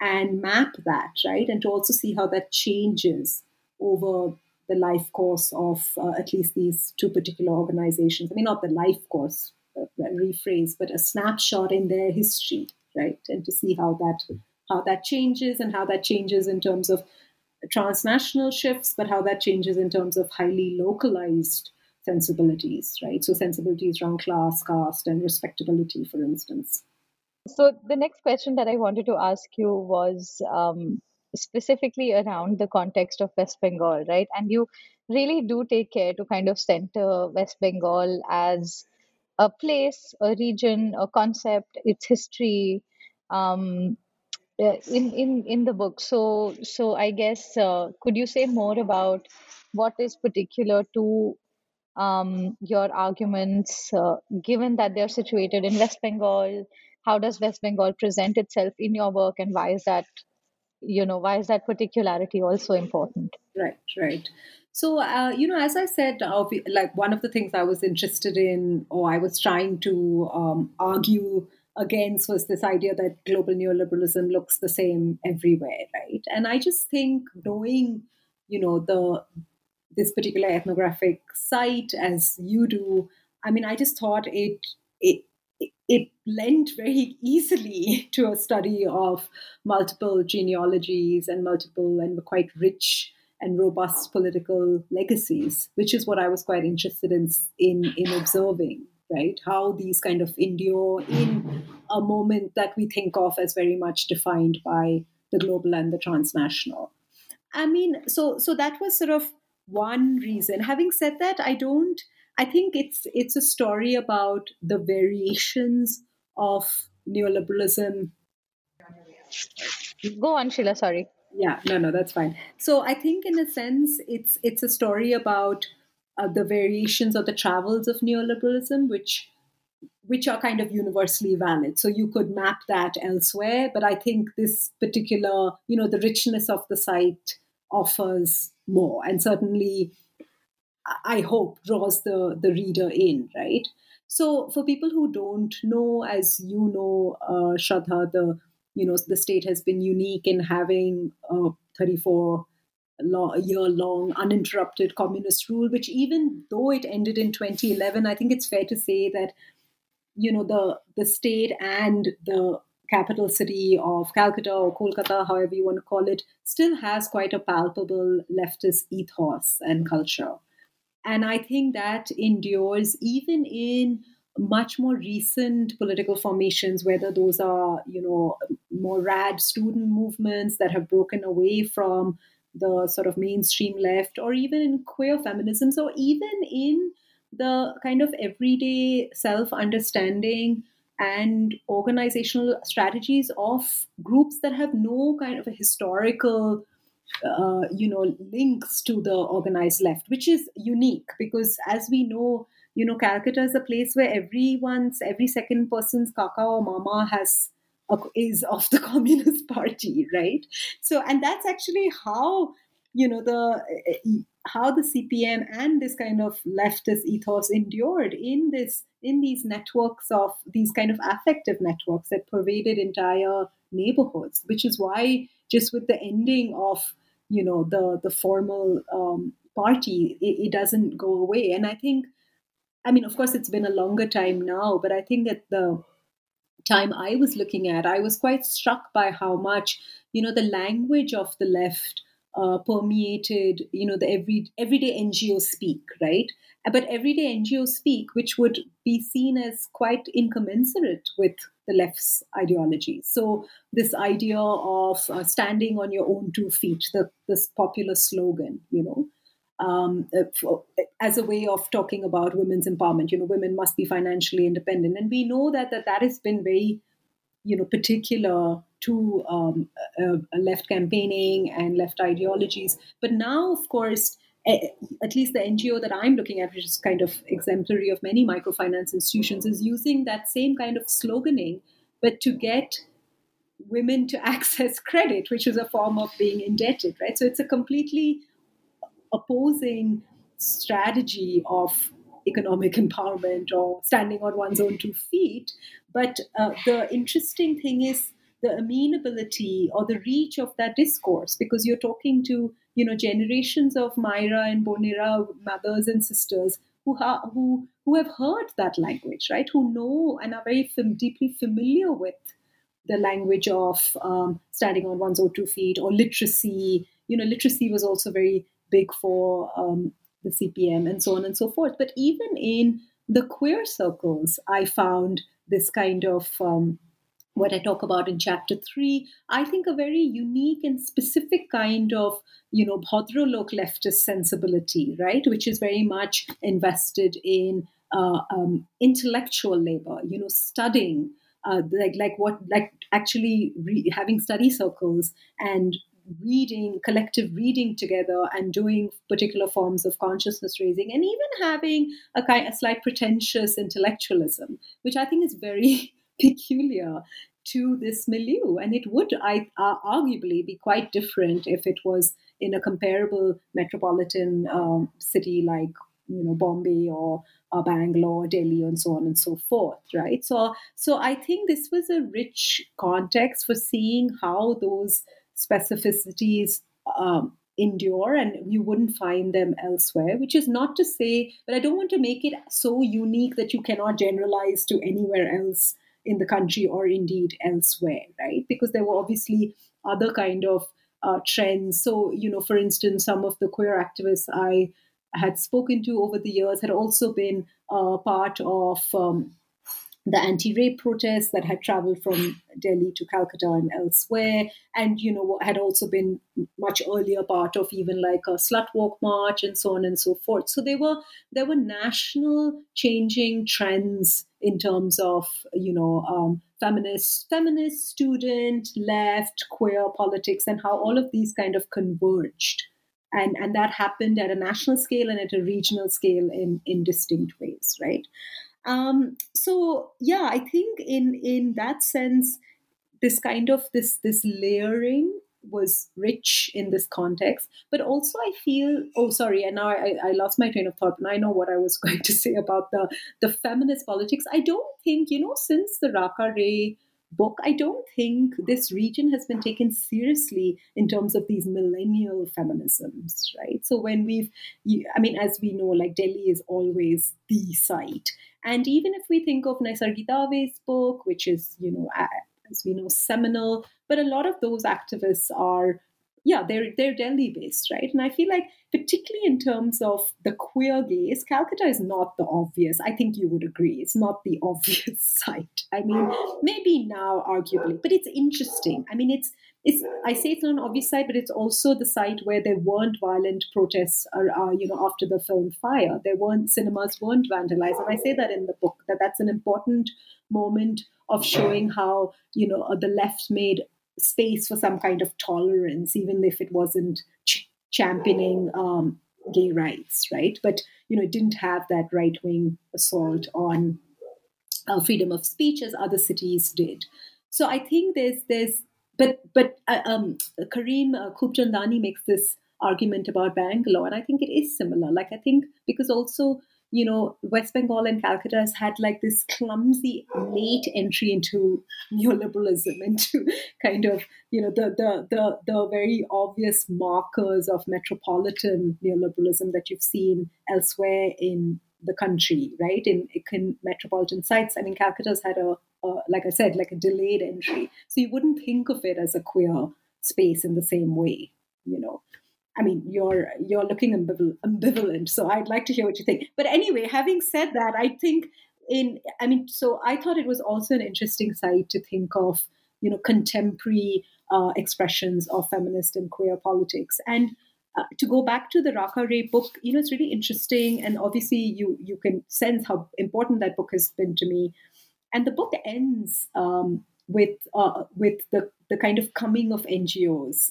and map that, right, and to also see how that changes over the life course of uh, at least these two particular organizations. I mean, not the life course, uh, rephrase, but a snapshot in their history, right, and to see how that how that changes and how that changes in terms of transnational shifts, but how that changes in terms of highly localized sensibilities, right? So sensibilities around class, caste, and respectability, for instance. So the next question that I wanted to ask you was um, specifically around the context of West Bengal, right? And you really do take care to kind of center West Bengal as a place, a region, a concept, its history, um, in in in the book. So so i guess uh, could you say more about what is particular to um, your arguments uh, given that they're situated in west bengal? How does west bengal present itself in your work and why is that you know why is that particularity also important? Right right. So uh, you know as i said uh, like one of the things i was interested in or i was trying to um, argue against was this idea that global neoliberalism looks the same everywhere, right? And I just think knowing, you know, the this particular ethnographic site as you do, I mean, I just thought it it it lent very easily to a study of multiple genealogies and multiple and quite rich and robust political legacies, which is what I was quite interested in in, in observing right? How these kind of endure in a moment that we think of as very much defined by the global and the transnational. I mean, so so that was sort of one reason. Having said that, I don't. I think it's it's a story about the variations of neoliberalism. Go on, Sheila. Sorry. Yeah, no, no, that's fine. So I think, in a sense, it's it's a story about uh, the variations or the travels of neoliberalism, which which are kind of universally valid. So you could map that elsewhere, but I think this particular, you know, the richness of the site offers more, and certainly, I hope draws the the reader in, right? So for people who don't know, as you know, uh, Shraddha, the you know the state has been unique in having uh, 34 a year long uninterrupted communist rule, which even though it ended in 2011, I think it's fair to say that you know the the state and the capital city of Calcutta or Kolkata, however you want to call it, still has quite a palpable leftist ethos and culture. And I think that endures even in much more recent political formations, whether those are, you know, more rad student movements that have broken away from the sort of mainstream left, or even in queer feminisms, or even in the kind of everyday self understanding and organizational strategies of groups that have no kind of a historical uh, you know links to the organized left which is unique because as we know you know calcutta is a place where everyone's every second person's kaka or mama has is of the Communist Party, right? So, and that's actually how you know the how the CPM and this kind of leftist ethos endured in this in these networks of these kind of affective networks that pervaded entire neighborhoods, which is why just with the ending of you know the the formal um, party, it, it doesn't go away. And I think, I mean, of course, it's been a longer time now, but I think that the time I was looking at, I was quite struck by how much you know the language of the left uh, permeated, you know, the every everyday NGO speak, right? But everyday NGO speak, which would be seen as quite incommensurate with the left's ideology. So this idea of uh, standing on your own two feet, the, this popular slogan, you know, um, uh, for, as a way of talking about women's empowerment. You know, women must be financially independent, and we know that that, that has been very, you know, particular to um, uh, left campaigning and left ideologies. But now, of course, at least the NGO that I'm looking at, which is kind of exemplary of many microfinance institutions, is using that same kind of sloganing, but to get women to access credit, which is a form of being indebted, right? So it's a completely opposing strategy of economic empowerment or standing on one's own two feet. But uh, the interesting thing is the amenability or the reach of that discourse because you're talking to you know generations of Myra and Bonera mothers and sisters who who who have heard that language right who know and are very fam- deeply familiar with the language of um, standing on one's own two feet or literacy you know literacy was also very big for um, the CPM and so on and so forth. But even in the queer circles I found this kind of um, what I talk about in chapter three, I think a very unique and specific kind of, you know, Bhadralok leftist sensibility, right, which is very much invested in uh, um, intellectual labor, you know, studying, uh, like like what like actually re- having study circles and reading collective reading together and doing particular forms of consciousness raising and even having a kind a slight pretentious intellectualism which i think is very peculiar to this milieu. And it would, I, uh, arguably, be quite different if it was in a comparable metropolitan um, city like you know Bombay or uh, Bangalore, Delhi, and so on and so forth, right? So, so I think this was a rich context for seeing how those specificities um, endure, and you wouldn't find them elsewhere. Which is not to say, but I don't want to make it so unique that you cannot generalize to anywhere else in the country or indeed elsewhere, right? Because there were obviously other kind of uh, trends. So, you know, for instance, some of the queer activists I had spoken to over the years had also been uh, part of um, the anti-rape protests that had traveled from Delhi to Calcutta and elsewhere, and you know had also been much earlier part of even like a slut walk march and so on and so forth. So there were there were national changing trends in terms of you know um, feminist feminist student left queer politics and how all of these kind of converged. And and that happened at a national scale and at a regional scale in in distinct ways right um, so yeah, I think in in that sense, this kind of this this layering was rich in this context. But also i feel oh sorry and now I, I lost my train of thought and i know what i was going to say about the the feminist politics. I don't think you know since the raka ray book i don't think this region has been taken seriously in terms of these millennial feminisms right? So when we've i mean as we know like delhi is always the site. And even if we think of Naisargi Dave's book, which is, you know, as we know, seminal, but a lot of those activists are, yeah, they're they're Delhi based, right? And I feel like, particularly in terms of the queer gaze, Calcutta is not the obvious. I think you would agree, it's not the obvious site. I mean, maybe now, arguably, but it's interesting. I mean, it's it's I say it's not an obvious site, but it's also the site where there weren't violent protests, or, uh, you know, after the film Fire. There weren't cinemas weren't vandalized, and I say that in the book that that's an important moment of showing how you know uh, the left made space for some kind of tolerance, even if it wasn't ch- championing um, gay rights, right? But you know, it didn't have that right wing assault on uh, freedom of speech as other cities did. So I think there's there's but but uh, um, Kareem uh, Khubchandani makes this argument about Bangalore, and I think it is similar. Like I think because also you know, West Bengal and Calcutta has had like this clumsy late entry into neoliberalism, into kind of, you know, the the the, the very obvious markers of metropolitan neoliberalism that you've seen elsewhere in the country, right? In, in metropolitan sites. I mean, Calcutta's had a, a, like I said, like a delayed entry. So you wouldn't think of it as a queer space in the same way, you know. I mean, you're you're looking ambivalent, so I'd like to hear what you think. But anyway, having said that, I think in I mean, so I thought it was also an interesting site to think of, you know, contemporary uh, expressions of feminist and queer politics. And uh, to go back to the Raka Ray book, you know, it's really interesting, and obviously you you can sense how important that book has been to me. And the book ends um, with uh, with the the kind of coming of NGOs.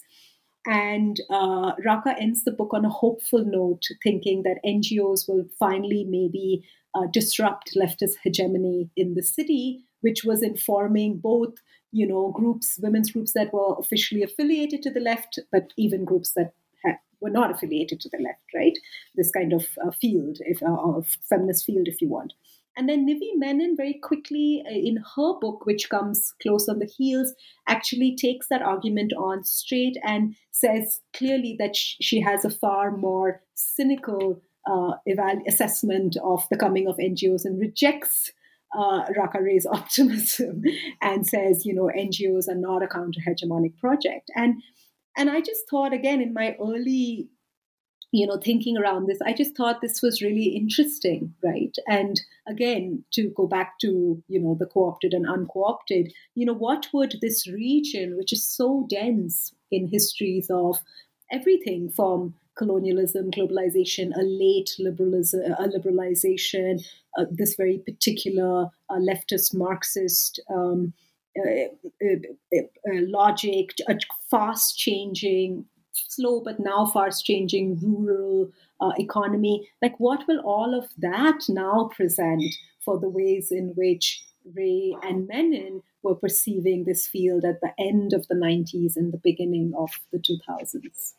And uh, Raka ends the book on a hopeful note, thinking that NGOs will finally maybe uh, disrupt leftist hegemony in the city, which was informing both, you know, groups, women's groups that were officially affiliated to the left, but even groups that had, were not affiliated to the left, right? This kind of uh, field, if, uh, of feminist field, if you want. And then Nivi Menon, very quickly uh, in her book, which comes close on the heels, actually takes that argument on straight and says clearly that she has a far more cynical uh, eval- assessment of the coming of NGOs and rejects uh, Ray's optimism and says, you know, NGOs are not a counter hegemonic project. And and I just thought again in my early you know thinking around this i just thought this was really interesting right? And again to go back to you know the co-opted and unco-opted you know what would this region which is so dense in histories of everything from colonialism globalization a late liberalism a liberalization uh, this very particular uh, leftist marxist um, uh, uh, uh logic a fast changing slow but now fast changing rural uh, economy. Like, what will all of that now present for the ways in which Ray and Menon were perceiving this field at the end of the 90s and the beginning of the 2000s?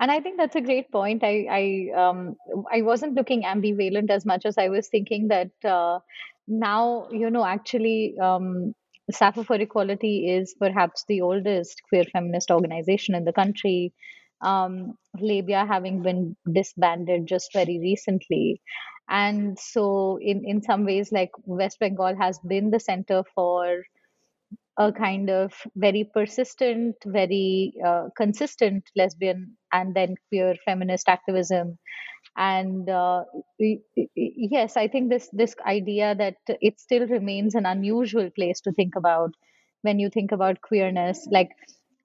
And I think that's a great point. I I um I wasn't looking ambivalent as much as I was thinking that uh, now you know actually um, Sappho for Equality is perhaps the oldest queer feminist organization in the country. Um, Labia having been disbanded just very recently. And so, in, in some ways, like West Bengal has been the center for a kind of very persistent, very uh, consistent lesbian and then queer feminist activism and uh, yes i think this this idea that it still remains an unusual place to think about when you think about queerness. Like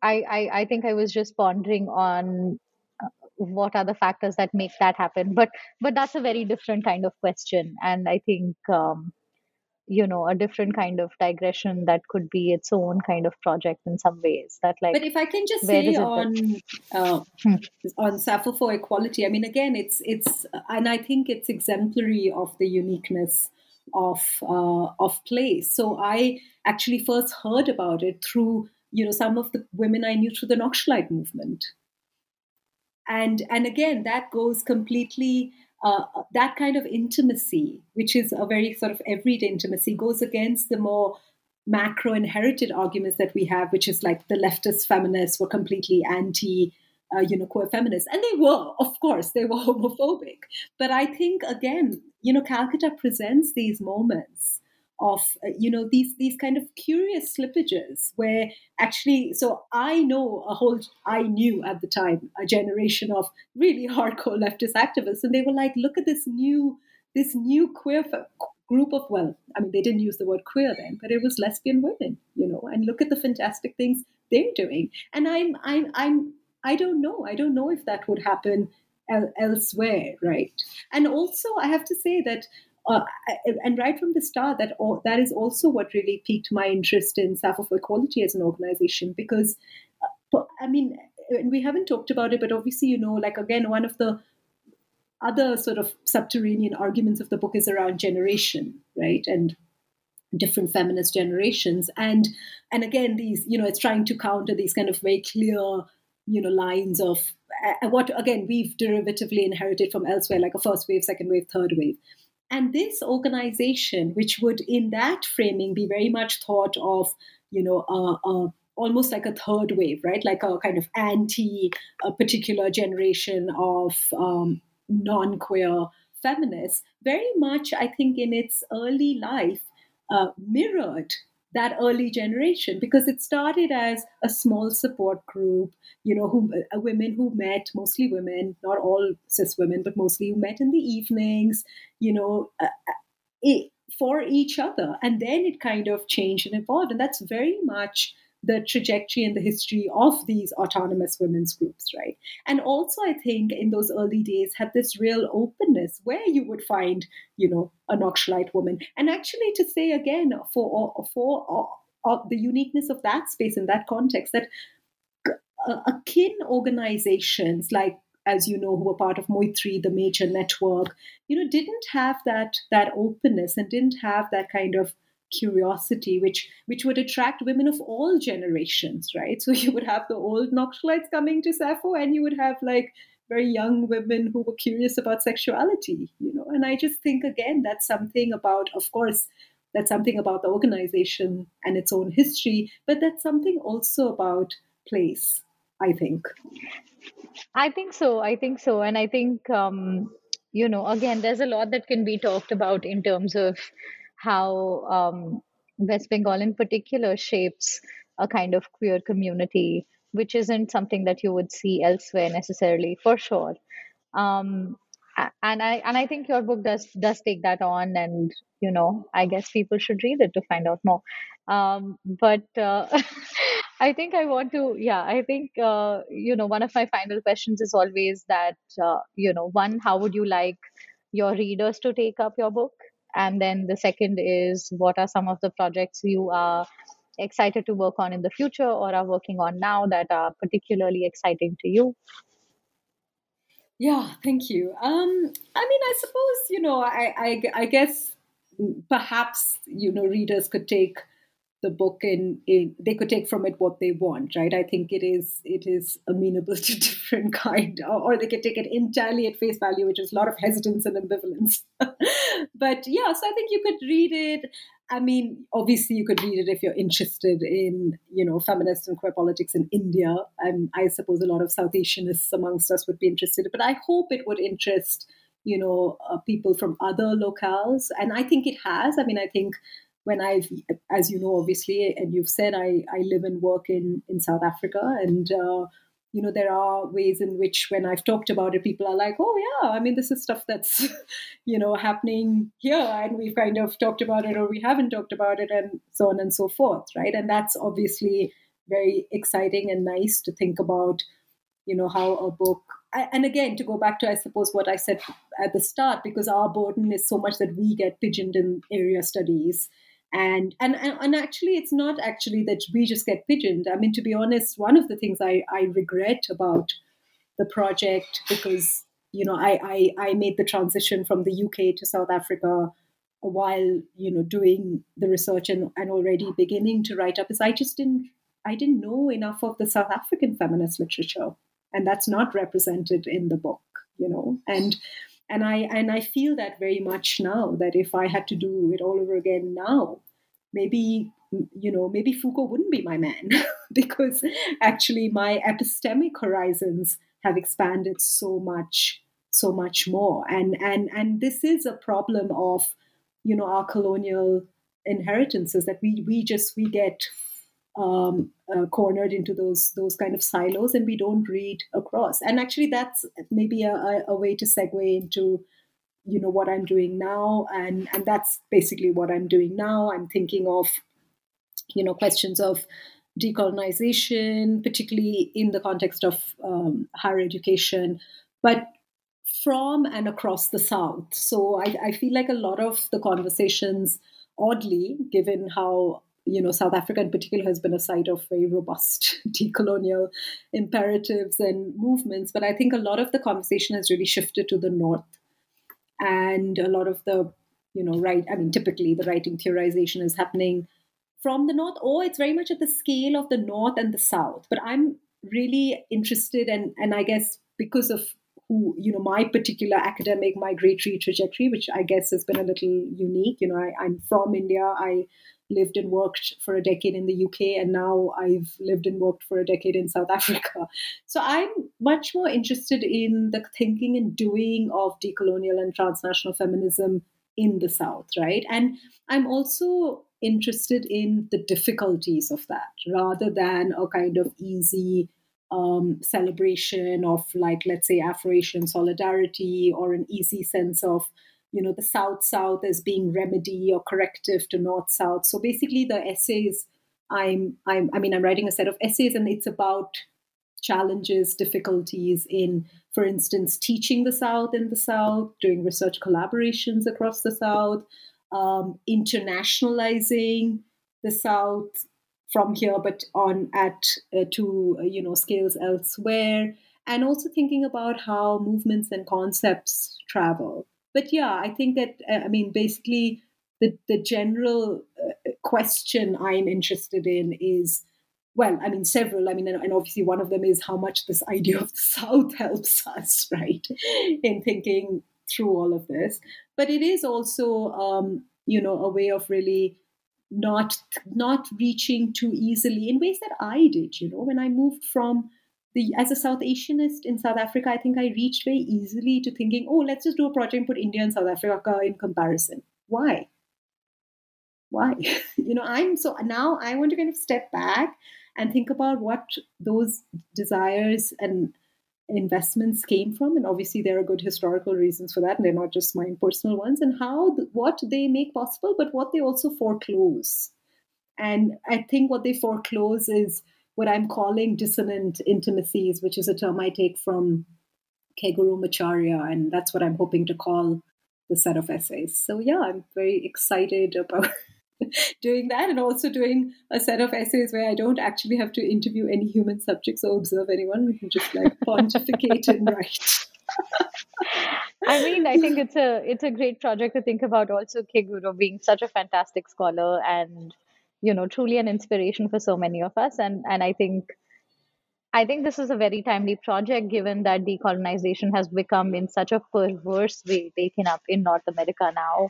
i i, I think i was just pondering on uh, what are the factors that make that happen. But but that's a very different kind of question. And i think um, you know a different kind of digression that could be its own kind of project in some ways that like but if i can just say on uh, hmm. on sappho for equality i mean again it's it's and i think it's exemplary of the uniqueness of uh, of place. So i actually first heard about it through you know some of the women i knew through the Naxalite movement. And and again that goes completely uh, that kind of intimacy, which is a very sort of everyday intimacy, goes against the more macro inherited arguments that we have, which is like the leftist feminists were completely anti. Uh, you know, queer feminists, and they were, of course, they were homophobic. But I think again, you know, Calcutta presents these moments of uh, you know these these kind of curious slippages where actually so i know a whole i knew at the time a generation of really hardcore leftist activists and they were like look at this new this new queer group of well i mean they didn't use the word queer then but it was lesbian women you know and look at the fantastic things they're doing. And i'm i'm i'm i don't know. I don't know if that would happen elsewhere right? And also i have to say that uh, and right from the start, that all, that is also what really piqued my interest in Sappho for Equality as an organization because, uh, I mean, and we haven't talked about it, but obviously, you know, like again, one of the other sort of subterranean arguments of the book is around generation, right? And different feminist generations and and again these you know it's trying to counter these kind of very clear you know lines of uh, what again we've derivatively inherited from elsewhere, like a first wave, second wave, third wave. And this organization, which would in that framing be very much thought of, you know, uh, uh, almost like a third wave, right? Like a kind of anti a particular generation of um, non queer feminists, very much, I think, in its early life, uh, mirrored that early generation because it started as a small support group you know who uh, women who met mostly women not all cis women but mostly who met in the evenings you know uh, uh it, for each other. And then it kind of changed and evolved. And that's very much the trajectory and the history of these autonomous women's groups, right? And also, I think in those early days had this real openness where you would find, you know, a Naxalite woman. And actually, to say again, for for uh, the uniqueness of that space in that context, that uh, akin organizations like as you know, who were part of Moitri, the major network, you know, didn't have that that openness and didn't have that kind of curiosity, which which would attract women of all generations, right? So you would have the old Naxalites coming to Sappho, and you would have like very young women who were curious about sexuality, you know. And I just think again that's something about, of course, that's something about the organization and its own history, but that's something also about place. I think. I think so. I think so, and I think um, you know, again, there's a lot that can be talked about in terms of how um, West Bengal in particular shapes a kind of queer community, which isn't something that you would see elsewhere necessarily, for sure. Um, and I and I think your book does does take that on, and you know, I guess people should read it to find out more. Um, but uh, I think I want to, yeah, I think uh, you know, one of my final questions is always that uh, you know, one, how would you like your readers to take up your book? And then the second is what are some of the projects you are excited to work on in the future or are working on now that are particularly exciting to you? Yeah, thank you. Um, I mean, I suppose you know, I, I, I guess perhaps you know, readers could take the book in, in, they could take from it what they want right i think it is it is amenable to different kind or, or they could take it entirely at face value which is a lot of hesitance and ambivalence but yeah so i think you could read it. I mean obviously you could read it if you're interested in you know feminist and queer politics in india. And i suppose a lot of south asianists amongst us would be interested but i hope it would interest you know uh, people from other locales. And i think it has. I mean i think when I've, as you know, obviously, and you've said, I, I live and work in, in South Africa. And, uh, you know, there are ways in which when I've talked about it, people are like, oh, yeah, I mean, this is stuff that's, you know, happening here. And we've kind of talked about it or we haven't talked about it and so on and so forth, right? And that's obviously very exciting and nice to think about, you know, how a book and again to go back to i suppose what i said at the start because our burden is so much that we get pigeoned in area studies and and and actually it's not actually that we just get pigeoned. I mean to be honest one of the things i i regret about the project because you know i i, I made the transition from the uk to south africa while you know doing the research and, and already beginning to write up is i just didn't i didn't know enough of the south african feminist literature. And that's not represented in the book you know. And and i and i feel that very much now that if i had to do it all over again now maybe you know maybe foucault wouldn't be my man because actually my epistemic horizons have expanded so much so much more. And and and this is a problem of you know our colonial inheritances that we we just we get um, uh, cornered into those those kind of silos and we don't read across. And actually that's maybe a, a way to segue into you know what i'm doing now. And and that's basically what i'm doing now. I'm thinking of you know questions of decolonization particularly in the context of um, higher education but from and across the south. So I, I feel like a lot of the conversations oddly given how you know south africa in particular has been a site of very robust decolonial imperatives and movements but i think a lot of the conversation has really shifted to the north and a lot of the you know right i mean typically the writing theorization is happening from the north or it's very much at the scale of the north and the south but i'm really interested and and I guess because of who you know my particular academic migratory trajectory, which I guess has been a little unique. You know, I, I'm from India. I lived and worked for a decade in the UK, and now I've lived and worked for a decade in South Africa. So I'm much more interested in the thinking and doing of decolonial and transnational feminism in the South, right? And I'm also interested in the difficulties of that rather than a kind of easy um, celebration of, like, let's say, Afro Asian solidarity or an easy sense of you know the south south as being remedy or corrective to north south so basically the essays i'm i'm i mean i'm writing a set of essays and it's about challenges difficulties in for instance teaching the south in the south doing research collaborations across the south um, internationalizing the south from here but on at uh, to uh, you know scales elsewhere and also thinking about how movements and concepts travel but yeah, I think that uh, I mean basically the the general uh, question I'm interested in is well, I mean several. I mean, and obviously one of them is how much this idea of the South helps us, right, in thinking through all of this. But it is also um, you know a way of really not not reaching too easily in ways that I did. You know, when I moved from the as a South Asianist in South Africa, I think I reached very easily to thinking, oh, let's just do a project and put India and South Africa in comparison. Why? Why? you know, I'm so now I want to kind of step back and think about what those desires and investments came from and obviously there are good historical reasons for that and they're not just my personal ones and how what they make possible but what they also foreclose and i think what they foreclose is what I'm calling dissonant intimacies, which is a term I take from Keguro Macharia, and that's what I'm hoping to call the set of essays. So yeah, I'm very excited about doing that and also doing a set of essays where I don't actually have to interview any human subjects or observe anyone. We can just like pontificate and write. I mean, I think it's a it's a great project to think about. Also, Keguro being such a fantastic scholar and you know truly an inspiration for so many of us. And and i think i think this is a very timely project given that decolonization has become in such a perverse way taken up in north america now.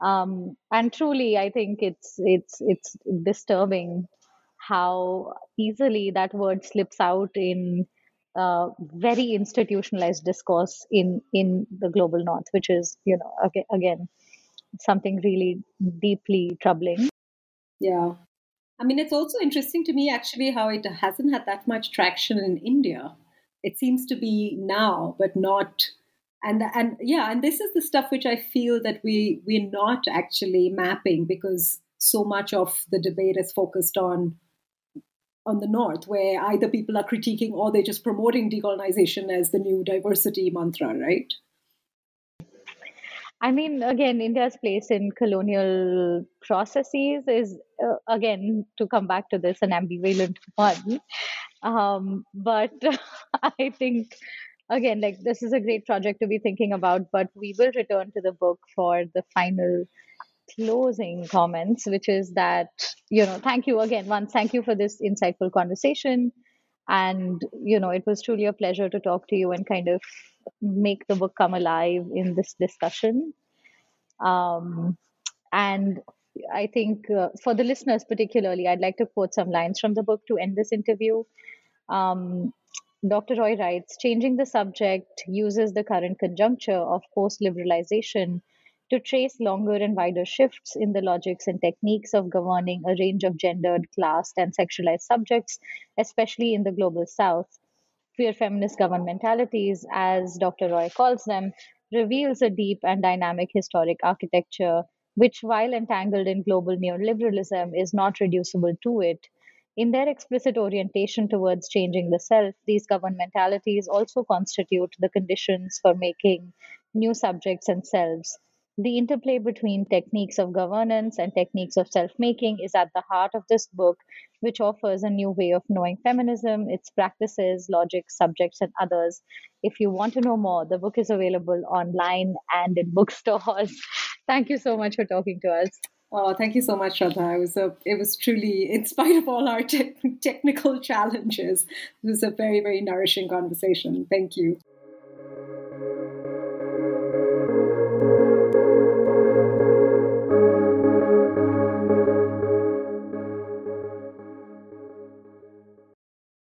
Um, and truly i think it's it's it's disturbing how easily that word slips out in uh, very institutionalized discourse in in the global north which is you know again, again something really deeply troubling yeah. I mean, it's also interesting to me actually how it hasn't had that much traction in India. It seems to be now, but not. And and yeah, and this is the stuff which I feel that we we're not actually mapping because so much of the debate is focused on on the north, where either people are critiquing or they're just promoting decolonization as the new diversity mantra, right? I mean, again, India's place in colonial processes is, uh, again, to come back to this, an ambivalent one. Um, but I think, again, like this is a great project to be thinking about, but we will return to the book for the final closing comments, which is that, you know, thank you again, once, thank you for this insightful conversation. And, you know, it was truly a pleasure to talk to you and kind of make the book come alive in this discussion. Um, and I think uh, for the listeners, particularly, I'd like to quote some lines from the book to end this interview. Um, Dr. Roy writes Changing the subject uses the current conjuncture of post liberalization to trace longer and wider shifts in the logics and techniques of governing a range of gendered, classed, and sexualized subjects, especially in the global south queer feminist governmentalities, as Dr. Roy calls them, reveals a deep and dynamic historic architecture, which, while entangled in global neoliberalism, is not reducible to it. In their explicit orientation towards changing the self, these governmentalities also constitute the conditions for making new subjects and selves. The interplay between techniques of governance and techniques of self making is at the heart of this book, which offers a new way of knowing feminism, its practices, logic, subjects, and others. If you want to know more, the book is available online and in bookstores. Thank you so much for talking to us. Oh, thank you so much, Shraddha. It was a, it was truly, in spite of all our te- technical challenges, it was a very, very nourishing conversation. Thank you.